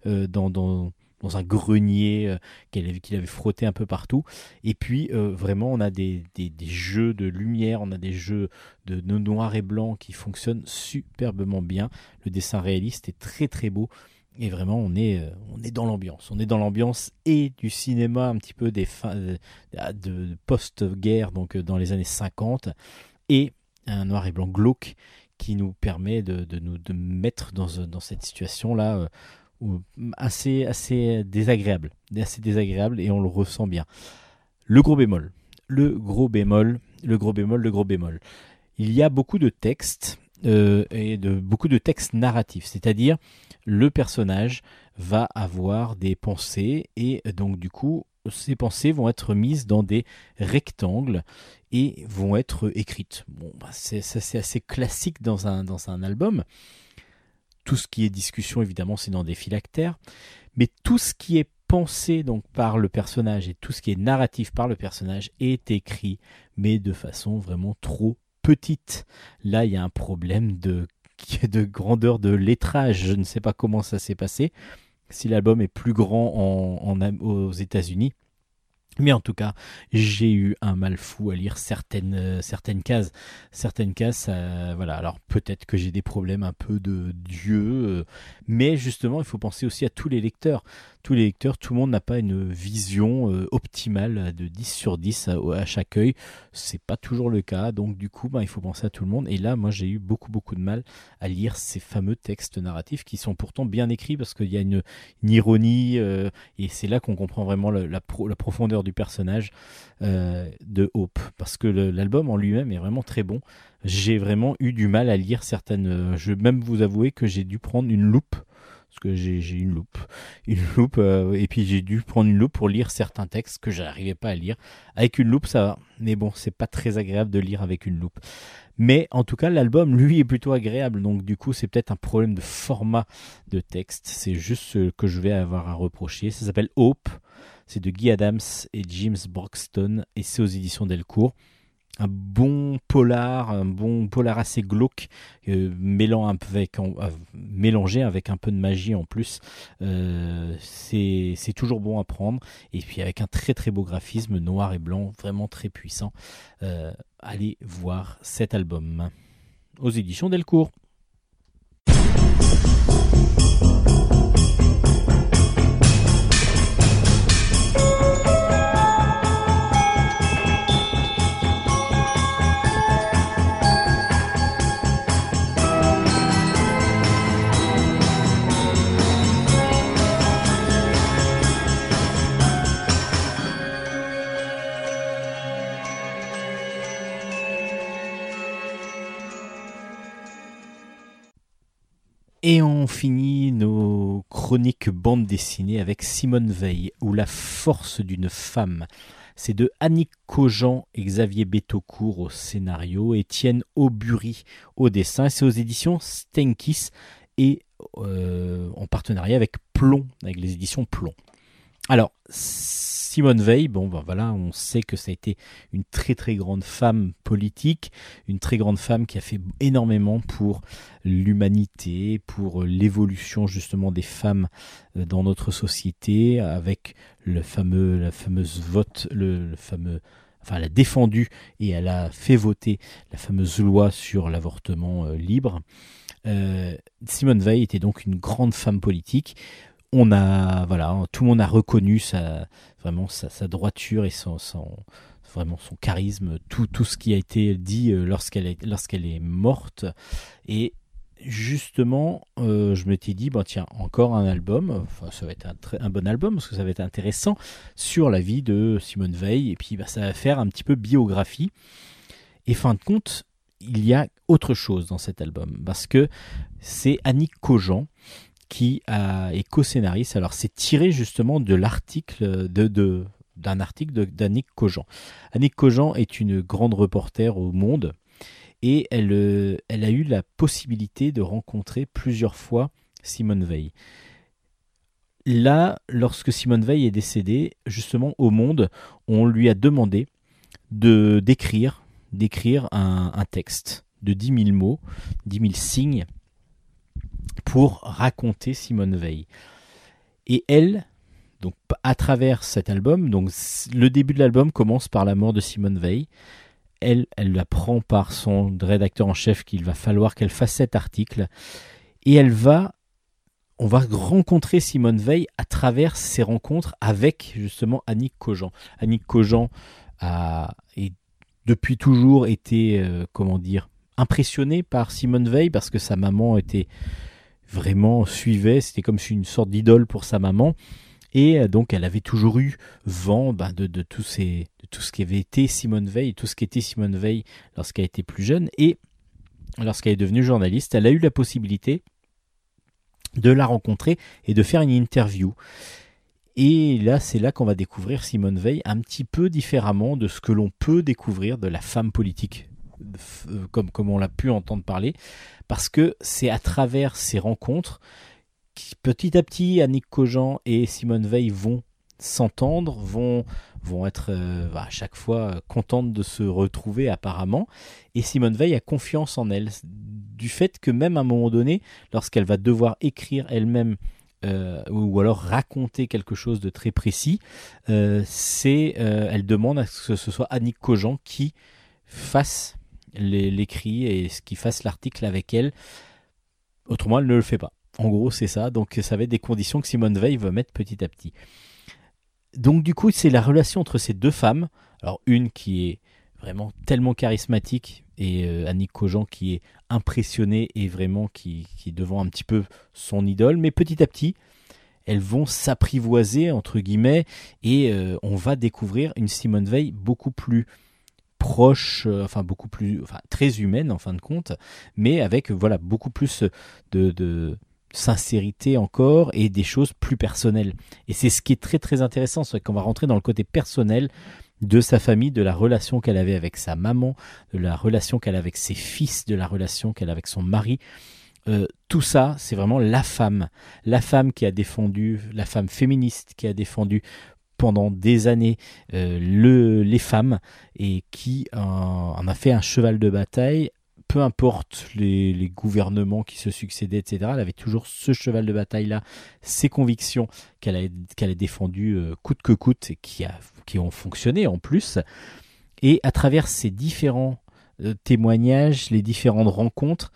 euh, dans, dans un grenier euh, qu'il avait, frotté un peu partout. Et puis euh, vraiment, on a des, jeux de lumière, on a des jeux de, noir et blanc qui fonctionnent superbement bien. Le dessin réaliste est très très beau. Et vraiment, on est, euh, dans l'ambiance. On est dans l'ambiance et du cinéma un petit peu des fins de, post-guerre, donc dans les années 50, et un noir et blanc glauque qui nous permet de, nous mettre dans, dans cette situation-là assez, assez désagréable. Assez désagréable et on le ressent bien. Le gros bémol. Le gros bémol, le gros bémol, le gros bémol. Il y a beaucoup de textes euh, et de beaucoup de textes narratifs, c'est-à-dire le personnage va avoir des pensées et donc du coup ces pensées vont être mises dans des rectangles et vont être écrites. Bon, bah c'est assez classique dans un, dans un album. Tout ce qui est discussion, évidemment, c'est dans des phylactères. Mais tout ce qui est pensé donc par le personnage et tout ce qui est narratif par le personnage est écrit, mais de façon vraiment trop petite. Là, il y a un problème de, de grandeur de lettrage. Je ne sais pas comment ça s'est passé. Si l'album est plus grand aux États-Unis, mais en tout cas, j'ai eu un mal fou à lire certaines, euh, certaines cases. Certaines cases, voilà. Alors peut-être que j'ai des problèmes un peu de Dieu, euh, mais justement, il faut penser aussi à tous les lecteurs tous les lecteurs, tout le monde n'a pas une vision euh, optimale de 10 sur 10 à, chaque œil. C'est pas toujours le cas, donc du coup, bah, il faut penser à tout le monde. Et là, moi, j'ai eu beaucoup, beaucoup de mal à lire ces fameux textes narratifs qui sont pourtant bien écrits parce qu'il y a une, ironie euh, et c'est là qu'on comprend vraiment la, profondeur du personnage euh, de Hope. Parce que l'album en lui-même est vraiment très bon. J'ai vraiment eu du mal à lire certaines. je vais même vous avouer que j'ai dû prendre une loupe parce que j'ai une loupe, une loupe, euh, et puis j'ai dû prendre une loupe pour lire certains textes que je n'arrivais pas à lire. Avec une loupe, ça va, mais bon, c'est pas très agréable de lire avec une loupe. Mais en tout cas, l'album, lui, est plutôt agréable, donc du coup, c'est peut-être un problème de format de texte. C'est juste ce que je vais avoir à reprocher. Ça s'appelle Hope. C'est de Guy Adams et James Broxton, et c'est aux éditions Delcourt un bon polar, un bon polar assez glauque, euh, euh, mélangé avec un peu de magie en plus. Euh, c'est toujours bon à prendre. Et puis avec un très très beau graphisme noir et blanc, vraiment très puissant. allez voir cet album aux éditions Delcourt. Et on finit nos chroniques bande dessinée avec Simone Veil ou La force d'une femme. C'est de Annick Cogent et Xavier Bétocourt au scénario, Étienne Aubury au dessin. C'est aux éditions Stenkis et euh, en partenariat avec Plomb, avec les éditions Plomb. Alors, Simone Veil, bon ben voilà, on sait que ça a été une très très grande femme politique, une très grande femme qui a fait énormément pour l'humanité, pour l'évolution justement des femmes euh, dans notre société, avec le fameux, la fameuse vote, le, fameux enfin elle a défendu et elle a fait voter la fameuse loi sur l'avortement euh, libre. Euh, Simone Veil était donc une grande femme politique on a voilà, tout le monde a reconnu sa vraiment sa, droiture et son, vraiment son charisme, tout, tout ce qui a été dit euh, lorsqu'elle est lorsqu'elle est morte et justement, euh, je m'étais dit, bon, tiens, encore un album, enfin, ça va être un, un, bon album, parce que ça va être intéressant, sur la vie de Simone Veil, et puis bah, ça va faire un petit peu biographie. Et fin de compte, il y a autre chose dans cet album, parce que c'est Annick Cogent qui est co-scénariste. Alors c'est tiré justement de l'article de, d'un article d'Annick Cogent. Annick Cogent est une grande reporter au Monde et elle, euh, elle a eu la possibilité de rencontrer plusieurs fois Simone Veil. Là, lorsque Simone Veil est décédée, justement au Monde, on lui a demandé de d'écrire d'écrire un, un texte de 10 000 mots, 10 000 signes pour raconter Simone Veil. Et elle, donc à travers cet album, donc le début de l'album commence par la mort de Simone Veil. Elle, elle apprend par son rédacteur en chef qu'il va falloir qu'elle fasse cet article et elle va on va rencontrer Simone Veil à travers ses rencontres avec justement Annick Cogent. Annick Cogent a depuis toujours été euh, comment dire impressionnée par Simone Veil parce que sa maman était vraiment suivait, c'était comme une sorte d'idole pour sa maman. Et euh, donc elle avait toujours eu vent bah, de, de, tout ces, de tout ce qui avait été Simone Veil, tout ce qui était Simone Veil lorsqu'elle était plus jeune. Et lorsqu'elle est devenue journaliste, elle a eu la possibilité de la rencontrer et de faire une interview. Et là, c'est là qu'on va découvrir Simone Veil un petit peu différemment de ce que l'on peut découvrir de la femme politique comme, comme on l'a pu entendre parler, parce que c'est à travers ces rencontres petit à petit, Annick Cogent et Simone Veil vont s'entendre, vont, vont être euh, à chaque fois contentes de se retrouver apparemment. Et Simone Veil a confiance en elle, du fait que même à un moment donné, lorsqu'elle va devoir écrire elle-même euh, ou alors raconter quelque chose de très précis, euh, c'est, elle demande à ce que ce soit Annick Cogent qui fasse l'écrit et qui fasse l'article avec elle. Autrement, elle ne le fait pas. En gros, c'est ça. Donc, ça va être des conditions que Simone Veil va mettre petit à petit. Donc, du coup, c'est la relation entre ces deux femmes. Alors, une qui est vraiment tellement charismatique et euh, Annick Cogent qui est impressionnée et vraiment qui, qui est devant un petit peu son idole. Mais petit à petit, elles vont s'apprivoiser, entre guillemets, et euh, on va découvrir une Simone Veil beaucoup plus proche, euh, enfin beaucoup plus, enfin très humaine en fin de compte, mais avec voilà beaucoup plus de, sincérité encore et des choses plus personnelles. Et c'est ce qui est très très intéressant, c'est qu'on va rentrer dans le côté personnel de sa famille, de la relation qu'elle avait avec sa maman, de la relation qu'elle a avec ses fils, de la relation qu'elle a avec son mari. Euh, tout ça, c'est vraiment la femme, la femme qui a défendu, la femme féministe qui a défendu pendant des années euh, le, les femmes et qui en a fait un cheval de bataille peu importe les, gouvernements qui se succédaient, etc., elle avait toujours ce cheval de bataille-là, ses convictions qu'elle a, défendues euh, coûte que coûte et qui ont fonctionné en plus. Et à travers ces différents euh, témoignages, les différentes rencontres,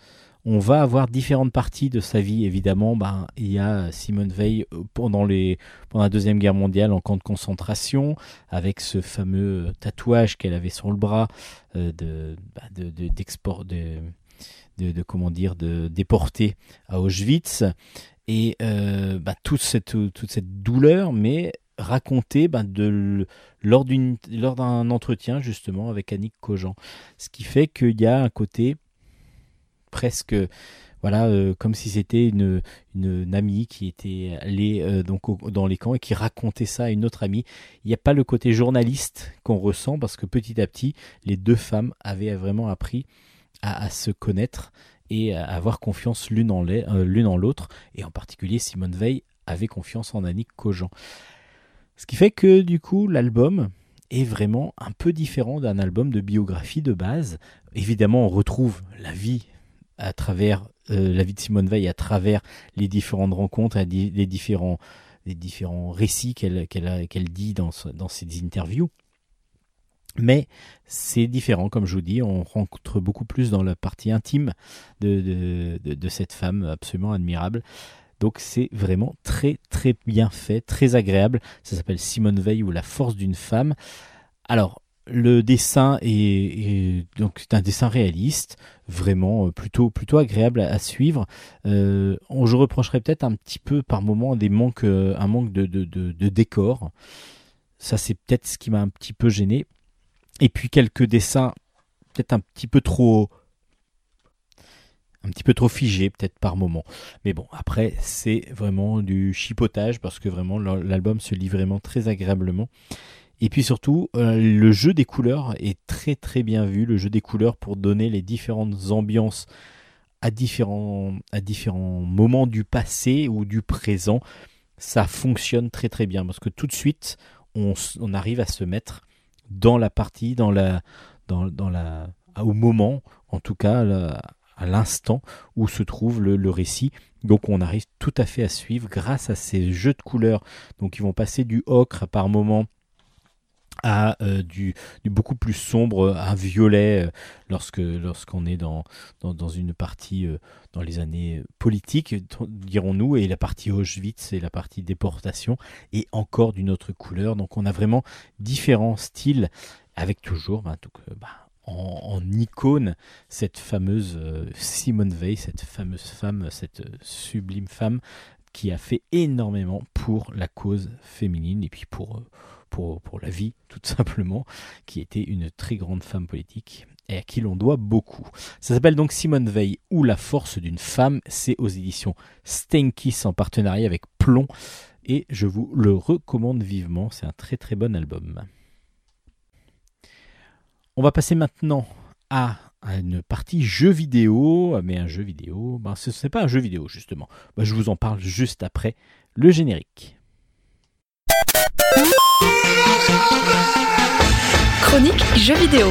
on va avoir différentes parties de sa vie. Évidemment, ben, il y a Simone Veil euh, pendant, la Deuxième Guerre mondiale en camp de concentration, avec ce fameux tatouage qu'elle avait sur le bras euh, de, bah, de, de, de, comment dire, de déporté à Auschwitz. Et euh, bah, toute, cette, toute cette douleur, mais racontée bah, de, lors, lors d'un entretien justement avec Annick Cogent. Ce qui fait qu'il y a un côté presque voilà, euh, comme si c'était une, une, amie qui était allée euh, dans les camps et qui racontait ça à une autre amie. Il n'y a pas le côté journaliste qu'on ressent parce que petit à petit, les deux femmes avaient vraiment appris à, se connaître et à avoir confiance l'une en euh, l'une en l'autre. Et en particulier, Simone Veil avait confiance en Annick Cogent. Ce qui fait que du coup, l'album est vraiment un peu différent d'un album de biographie de base. Évidemment, on retrouve la vie à travers euh, la vie de Simone Veil, à travers les différentes rencontres, les différents, les différents récits qu'elle dit dans, dans ses interviews. Mais c'est différent, comme je vous dis, on rencontre beaucoup plus dans la partie intime de, de, de cette femme absolument admirable. Donc c'est vraiment très très bien fait, très agréable. Ça s'appelle Simone Veil ou La force d'une femme. Alors, le dessin est, donc c'est un dessin réaliste, vraiment euh, plutôt plutôt agréable à, suivre. Euh, je reprocherais peut-être un petit peu par moment des manques, euh, un manque de, de, de, décor. Ça c'est peut-être ce qui m'a un petit peu gêné. Et puis quelques dessins peut-être un petit peu trop un petit peu trop figés peut-être par moment. Mais bon, après c'est vraiment du chipotage parce que vraiment l'album se lit vraiment très agréablement. Et puis surtout, euh, le jeu des couleurs est très très bien vu, le jeu des couleurs pour donner les différentes ambiances à différents, à différents moments du passé ou du présent. Ça fonctionne très très bien parce que tout de suite, on, arrive à se mettre dans la partie, dans la, dans, dans la, au moment, en tout cas, à l'instant où se trouve le, le, récit. Donc on arrive tout à fait à suivre grâce à ces jeux de couleurs. Donc ils vont passer du ocre par moment à euh, du, beaucoup plus sombre, un violet, euh, lorsque lorsqu'on est dans, dans, une partie euh, dans les années politiques, dirons-nous, et la partie Auschwitz, c'est la partie déportation, et encore d'une autre couleur. Donc on a vraiment différents styles, avec toujours bah, bah, en, icône cette fameuse Simone Veil, cette fameuse femme, cette sublime femme qui a fait énormément pour la cause féminine et puis pour pour, pour la vie, tout simplement, qui était une très grande femme politique et à qui l'on doit beaucoup. Ça s'appelle donc Simone Veil ou La force d'une femme. C'est aux éditions Stenkiss en partenariat avec Plomb et je vous le recommande vivement. C'est un très très bon album. On va passer maintenant à une partie jeu vidéo, mais un jeu vidéo, ben, ce n'est pas un jeu vidéo justement. Ben, je vous en parle juste après le générique. Chronique jeux vidéo.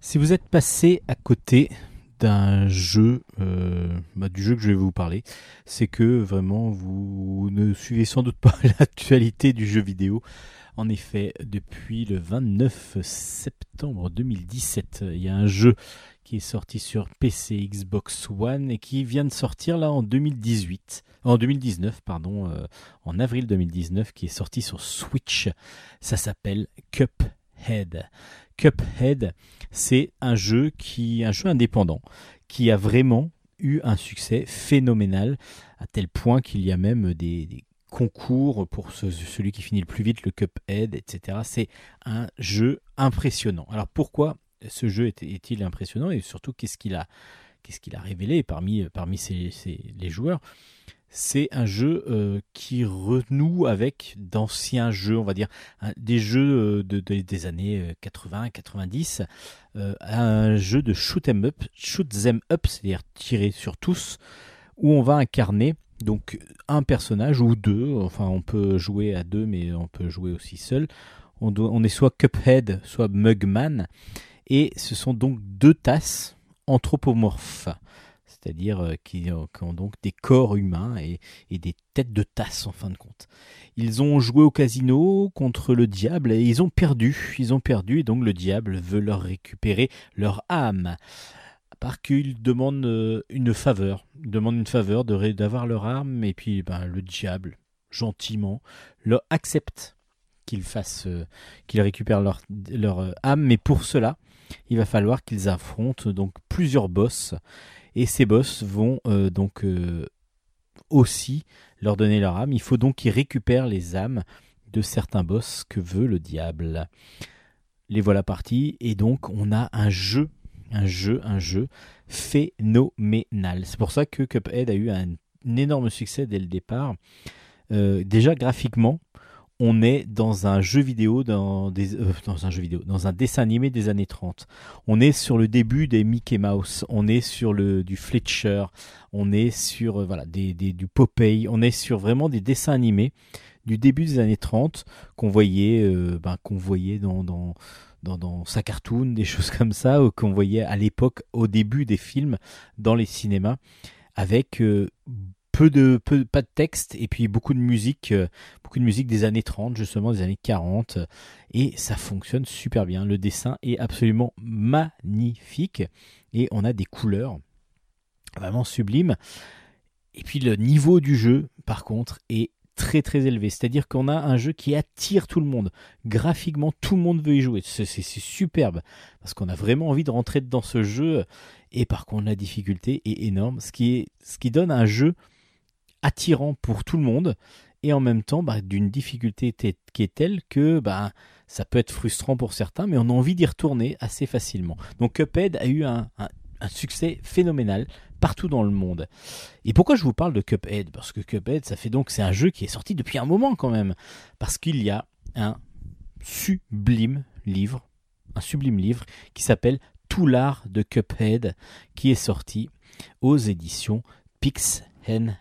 Si vous êtes passé à côté d'un jeu, euh, bah, du jeu que je vais vous parler, c'est que vraiment vous ne suivez sans doute pas l'actualité du jeu vidéo. En effet, depuis le 29 septembre 2017, il y a un jeu qui est sorti sur PC, Xbox One et qui vient de sortir là en 2018, en 2019 pardon, euh, en avril 2019, qui est sorti sur Switch. Ça s'appelle Cuphead. Cuphead, c'est un jeu qui, un jeu indépendant, qui a vraiment eu un succès phénoménal à tel point qu'il y a même des, concours pour celui qui finit le plus vite le Cuphead, etc. C'est un jeu impressionnant. Alors pourquoi ce jeu est-il impressionnant et surtout qu'est-ce qu'il a, qu'est-ce a révélé parmi, parmi les joueurs? C'est un jeu euh, qui renoue avec d'anciens jeux, on va dire, des jeux euh, de, des années 80-90, euh, un jeu de shoot 'em up, shoot up, c'est-à-dire tirer sur tous, où on va incarner donc un personnage ou deux, enfin on peut jouer à deux, mais on peut jouer aussi seul. On, on est soit Cuphead, soit Mugman, et ce sont donc deux tasses anthropomorphes c'est-à-dire euh, qui, ont donc des corps humains et, des têtes de tasse en fin de compte. Ils ont joué au casino contre le diable et ils ont perdu. Ils ont perdu et donc le diable veut leur récupérer leur âme. À part qu'ils demandent euh, une faveur, ils demandent une faveur d'avoir leur âme et puis ben, le diable gentiment leur accepte qu'ils fassent, euh, qu'ils récupèrent leur, leur âme, mais pour cela, il va falloir qu'ils affrontent donc plusieurs boss et ces boss vont euh, donc euh, aussi leur donner leur âme. Il faut donc qu'ils récupèrent les âmes de certains boss que veut le diable. Les voilà partis et donc on a un jeu, un jeu, un jeu phénoménal. C'est pour ça que Cuphead a eu un, énorme succès dès le départ. Euh, déjà graphiquement, on est dans un jeu vidéo, dans, des, euh, dans un jeu vidéo, dans un dessin animé des années 30. On est sur le début des Mickey Mouse, on est sur le du Fletcher, on est sur euh, voilà des, du Popeye, on est sur vraiment des dessins animés du début des années 30 qu'on voyait, euh, ben, qu'on voyait dans, dans dans, sa cartoon, des choses comme ça, qu'on voyait à l'époque au début des films dans les cinémas, avec peu de peu, pas de texte et puis beaucoup de musique euh, beaucoup de musique des années 30 justement des années 40 et ça fonctionne super bien le dessin est absolument magnifique et on a des couleurs vraiment sublimes et puis le niveau du jeu par contre est très très élevé. C'est-à-dire qu'on a un jeu qui attire tout le monde. Graphiquement, tout le monde veut y jouer. C'est superbe parce qu'on a vraiment envie de rentrer dans ce jeu. Et par contre, la difficulté est énorme, ce qui, est, ce qui donne un jeu attirant pour tout le monde et en même temps bah, d'une difficulté qui est telle que bah, ça peut être frustrant pour certains, mais on a envie d'y retourner assez facilement. Donc Cuphead a eu un, succès phénoménal partout dans le monde. Et pourquoi je vous parle de Cuphead? Parce que Cuphead, ça fait donc c'est un jeu qui est sorti depuis un moment quand même, parce qu'il y a un sublime livre, un sublime livre qui s'appelle Tout l'art de Cuphead, qui est sorti aux éditions Pix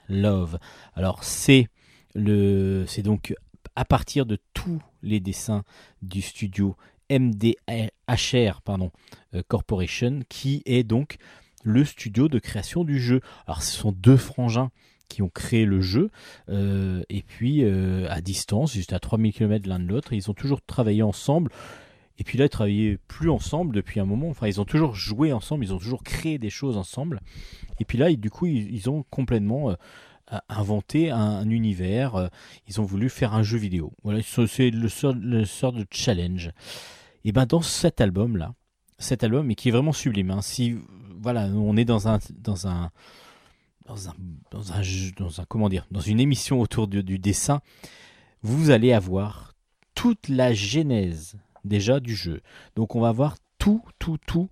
Love. Alors c'est le, c'est donc à partir de tous les dessins du studio MDHR pardon, euh, Corporation, qui est donc le studio de création du jeu. Alors ce sont deux frangins qui ont créé le jeu, euh, et puis euh, à distance, juste à 3000 km l'un de l'autre, ils ont toujours travaillé ensemble. Et puis là, ils travaillaient plus ensemble depuis un moment. Enfin, ils ont toujours joué ensemble, ils ont toujours créé des choses ensemble. Et puis là, du coup, ils, ont complètement euh, inventé un, univers. Euh, ils ont voulu faire un jeu vidéo. Voilà, c'est le sort, le de challenge. Et ben dans cet album là, cet album, mais qui est vraiment sublime. Hein, si voilà, on est dans un dans un dans un dans un, comment dire, dans une émission autour du dessin, vous allez avoir toute la genèse déjà du jeu. Donc on va voir tout, tout, tout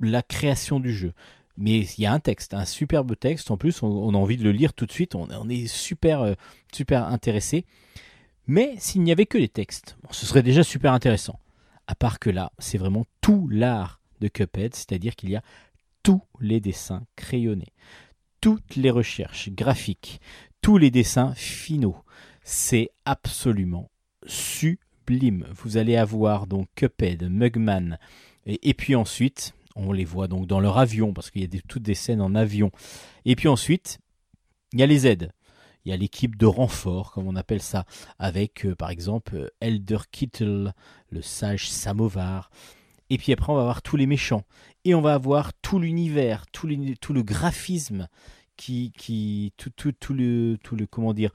la création du jeu. Mais il y a un texte, un superbe texte. En plus, on, a envie de le lire tout de suite. On, est super, euh, super intéressé. Mais s'il n'y avait que les textes, ce serait déjà super intéressant. À part que là, c'est vraiment tout l'art de Cuphead, c'est-à-dire qu'il y a tous les dessins crayonnés, toutes les recherches graphiques, tous les dessins finaux. C'est absolument Vous allez avoir donc Cuphead, Mugman, et, puis ensuite, on les voit donc dans leur avion, parce qu'il y a toutes des scènes en avion. Et puis ensuite, il y a les aides. Il y a l'équipe de renfort, comme on appelle ça, avec euh, par exemple euh, Elder Kittle, le sage Samovar. Et puis après, on va avoir tous les méchants. Et on va avoir tout l'univers, tout, tout, le graphisme, qui, qui tout, tout, tout, le, tout le, comment dire,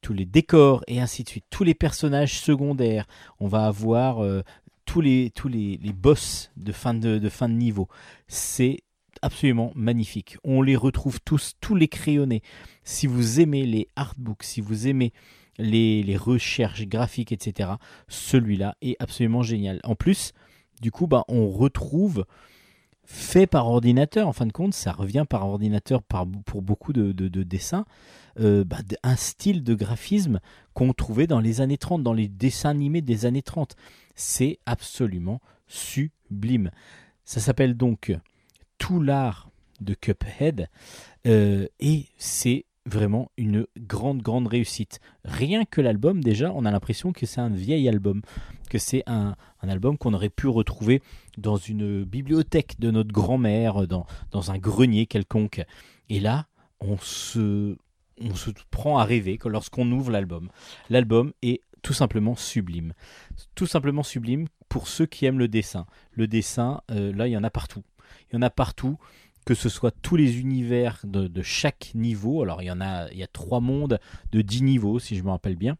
tous les décors et ainsi de suite, tous les personnages secondaires. On va avoir euh, tous les tous les, boss de fin de, fin de niveau. C'est absolument magnifique. On les retrouve tous, tous les crayonnés. Si vous aimez les artbooks, si vous aimez les, les recherches graphiques, etc., celui-là est absolument génial. En plus, du coup, bah, on retrouve fait par ordinateur, en fin de compte, ça revient par ordinateur pour beaucoup de, dessins, euh, bah, un style de graphisme qu'on trouvait dans les années 30, dans les dessins animés des années 30. C'est absolument sublime. Ça s'appelle donc Tout l'art de Cuphead euh, et c'est vraiment une grande, grande réussite. Rien que l'album, déjà, on a l'impression que c'est un vieil album, que c'est un, album qu'on aurait pu retrouver dans une bibliothèque de notre grand-mère, dans, dans un grenier quelconque. Et là, on se, on se prend à rêver lorsqu'on ouvre l'album. L'album est tout simplement sublime. Tout simplement sublime pour ceux qui aiment le dessin. Le dessin, euh, là, il y en a partout. Il y en a partout que ce soit tous les univers de, chaque niveau. Alors il y en a, il y a trois mondes de 10 niveaux, si je me rappelle bien.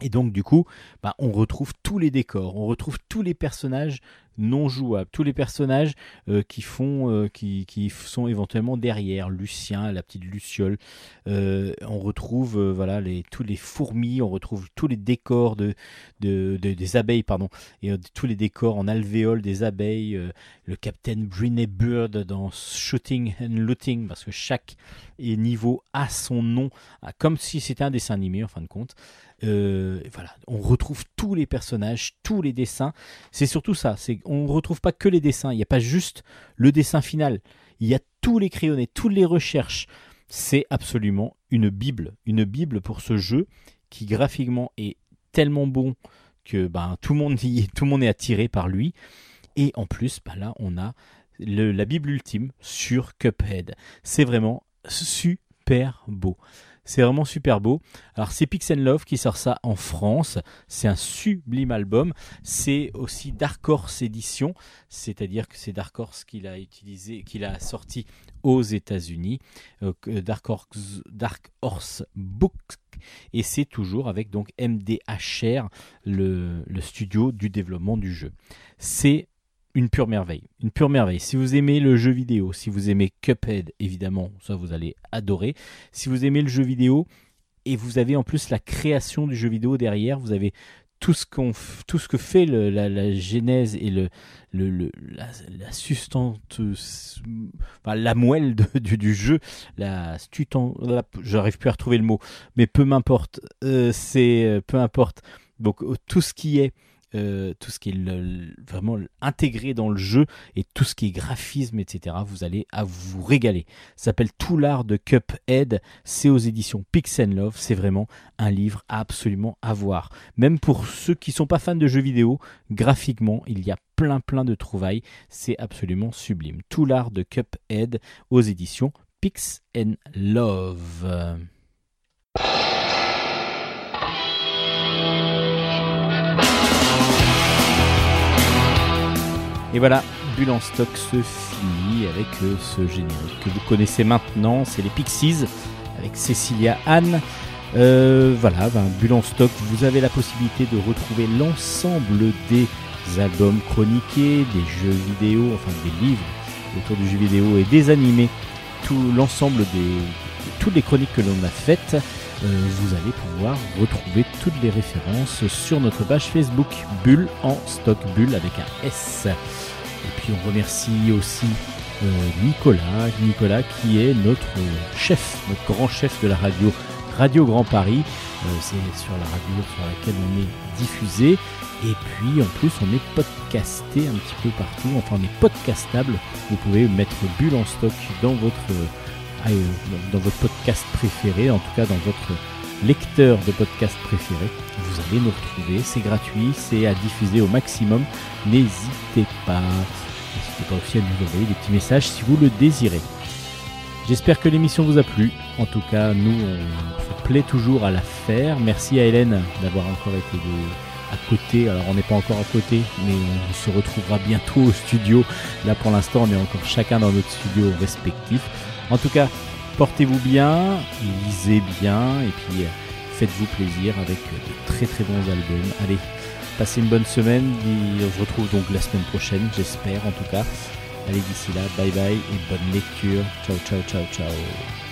Et donc du coup, bah, on retrouve tous les décors, on retrouve tous les personnages non jouables, tous les personnages euh, qui euh, sont éventuellement derrière, Lucien, la petite Luciole. Euh, on retrouve voilà tous les fourmis, on retrouve tous les décors de, de, des abeilles, pardon, et tous les décors en alvéole des abeilles. le Captain Brine Bird dans Shooting and Looting, parce que chaque niveau a son nom, comme si c'était un dessin animé en fin de compte. Euh, voilà, on retrouve tous les personnages, tous les dessins. C'est surtout ça. C'est on retrouve pas que les dessins. Il n'y a pas juste le dessin final. Il y a tous les crayonnés, toutes les recherches. C'est absolument une bible, une bible pour ce jeu qui graphiquement est tellement bon que ben, tout le monde y, tout le monde est attiré par lui. Et en plus, ben là, on a la bible ultime sur Cuphead. C'est vraiment super beau. C'est vraiment super beau. Alors c'est Pix Love qui sort ça en France. C'est un sublime album. C'est aussi Dark Horse Edition, c'est-à-dire que c'est Dark Horse qu'il a utilisé, qu'il a sorti aux États-Unis. Euh, Dark, Horse, Dark Horse Books et c'est toujours avec donc MDHR, le, le studio du développement du jeu. C'est une pure merveille. Une pure merveille. Si vous aimez le jeu vidéo, si vous aimez Cuphead, évidemment, ça vous allez adorer. Si vous aimez le jeu vidéo et vous avez en plus la création du jeu vidéo derrière, vous avez tout ce, qu'on, tout ce que fait la, genèse et le, le, la, la la moelle du, jeu, la j'arrive plus à retrouver le mot, mais peu m'importe, euh, c'est euh, peu importe. Donc tout ce qui est euh, tout ce qui est vraiment intégré dans le jeu et tout ce qui est graphisme, etc. Vous allez à vous régaler. Ça s'appelle Tout l'art de Cuphead. C'est aux éditions Pix Love. C'est vraiment un livre absolument à voir. Même pour ceux qui sont pas fans de jeux vidéo, graphiquement, il y a plein plein de trouvailles. C'est absolument sublime. Tout l'art de Cuphead aux éditions Pix Love. Et voilà, Bulle en stock se finit avec euh, ce générique que vous connaissez maintenant, c'est les Pixies avec Cecilia Anne. Euh, voilà, ben, Bulle en stock, vous avez la possibilité de retrouver l'ensemble des albums chroniqués, des jeux vidéo, enfin des livres autour du jeu vidéo et des animés, tout l'ensemble des toutes les chroniques que l'on a faites. Euh, vous allez pouvoir retrouver toutes les références sur notre page Facebook Bulle en stock Bulle avec un S. On remercie aussi euh, Nicolas, Nicolas qui est notre chef, notre grand chef de la radio Radio Grand Paris. Euh, c'est sur la radio sur laquelle on est diffusé. Et puis en plus on est podcasté un petit peu partout, enfin on est podcastable. Vous pouvez mettre Bulle en stock dans votre, euh, dans votre podcast préféré, en tout cas dans votre lecteur de podcast préféré. Vous allez nous retrouver, c'est gratuit, c'est à diffuser au maximum. N'hésitez pas. N'hésitez pas aussi à nous envoyer des petits messages si vous le désirez. J'espère que l'émission vous a plu. En tout cas, nous, on se plaît toujours à la faire. Merci à Hélène d'avoir encore été à côté. Alors, on n'est pas encore à côté, mais on se retrouvera bientôt au studio. Là, pour l'instant, on est encore chacun dans notre studio respectif. En tout cas, portez-vous bien, lisez bien, et puis euh, faites-vous plaisir avec de très très bons albums. Allez, passez une bonne semaine. On se retrouve donc la semaine prochaine, j'espère en tout cas. Allez, d'ici là, bye bye et bonne lecture. Ciao, ciao, ciao, ciao.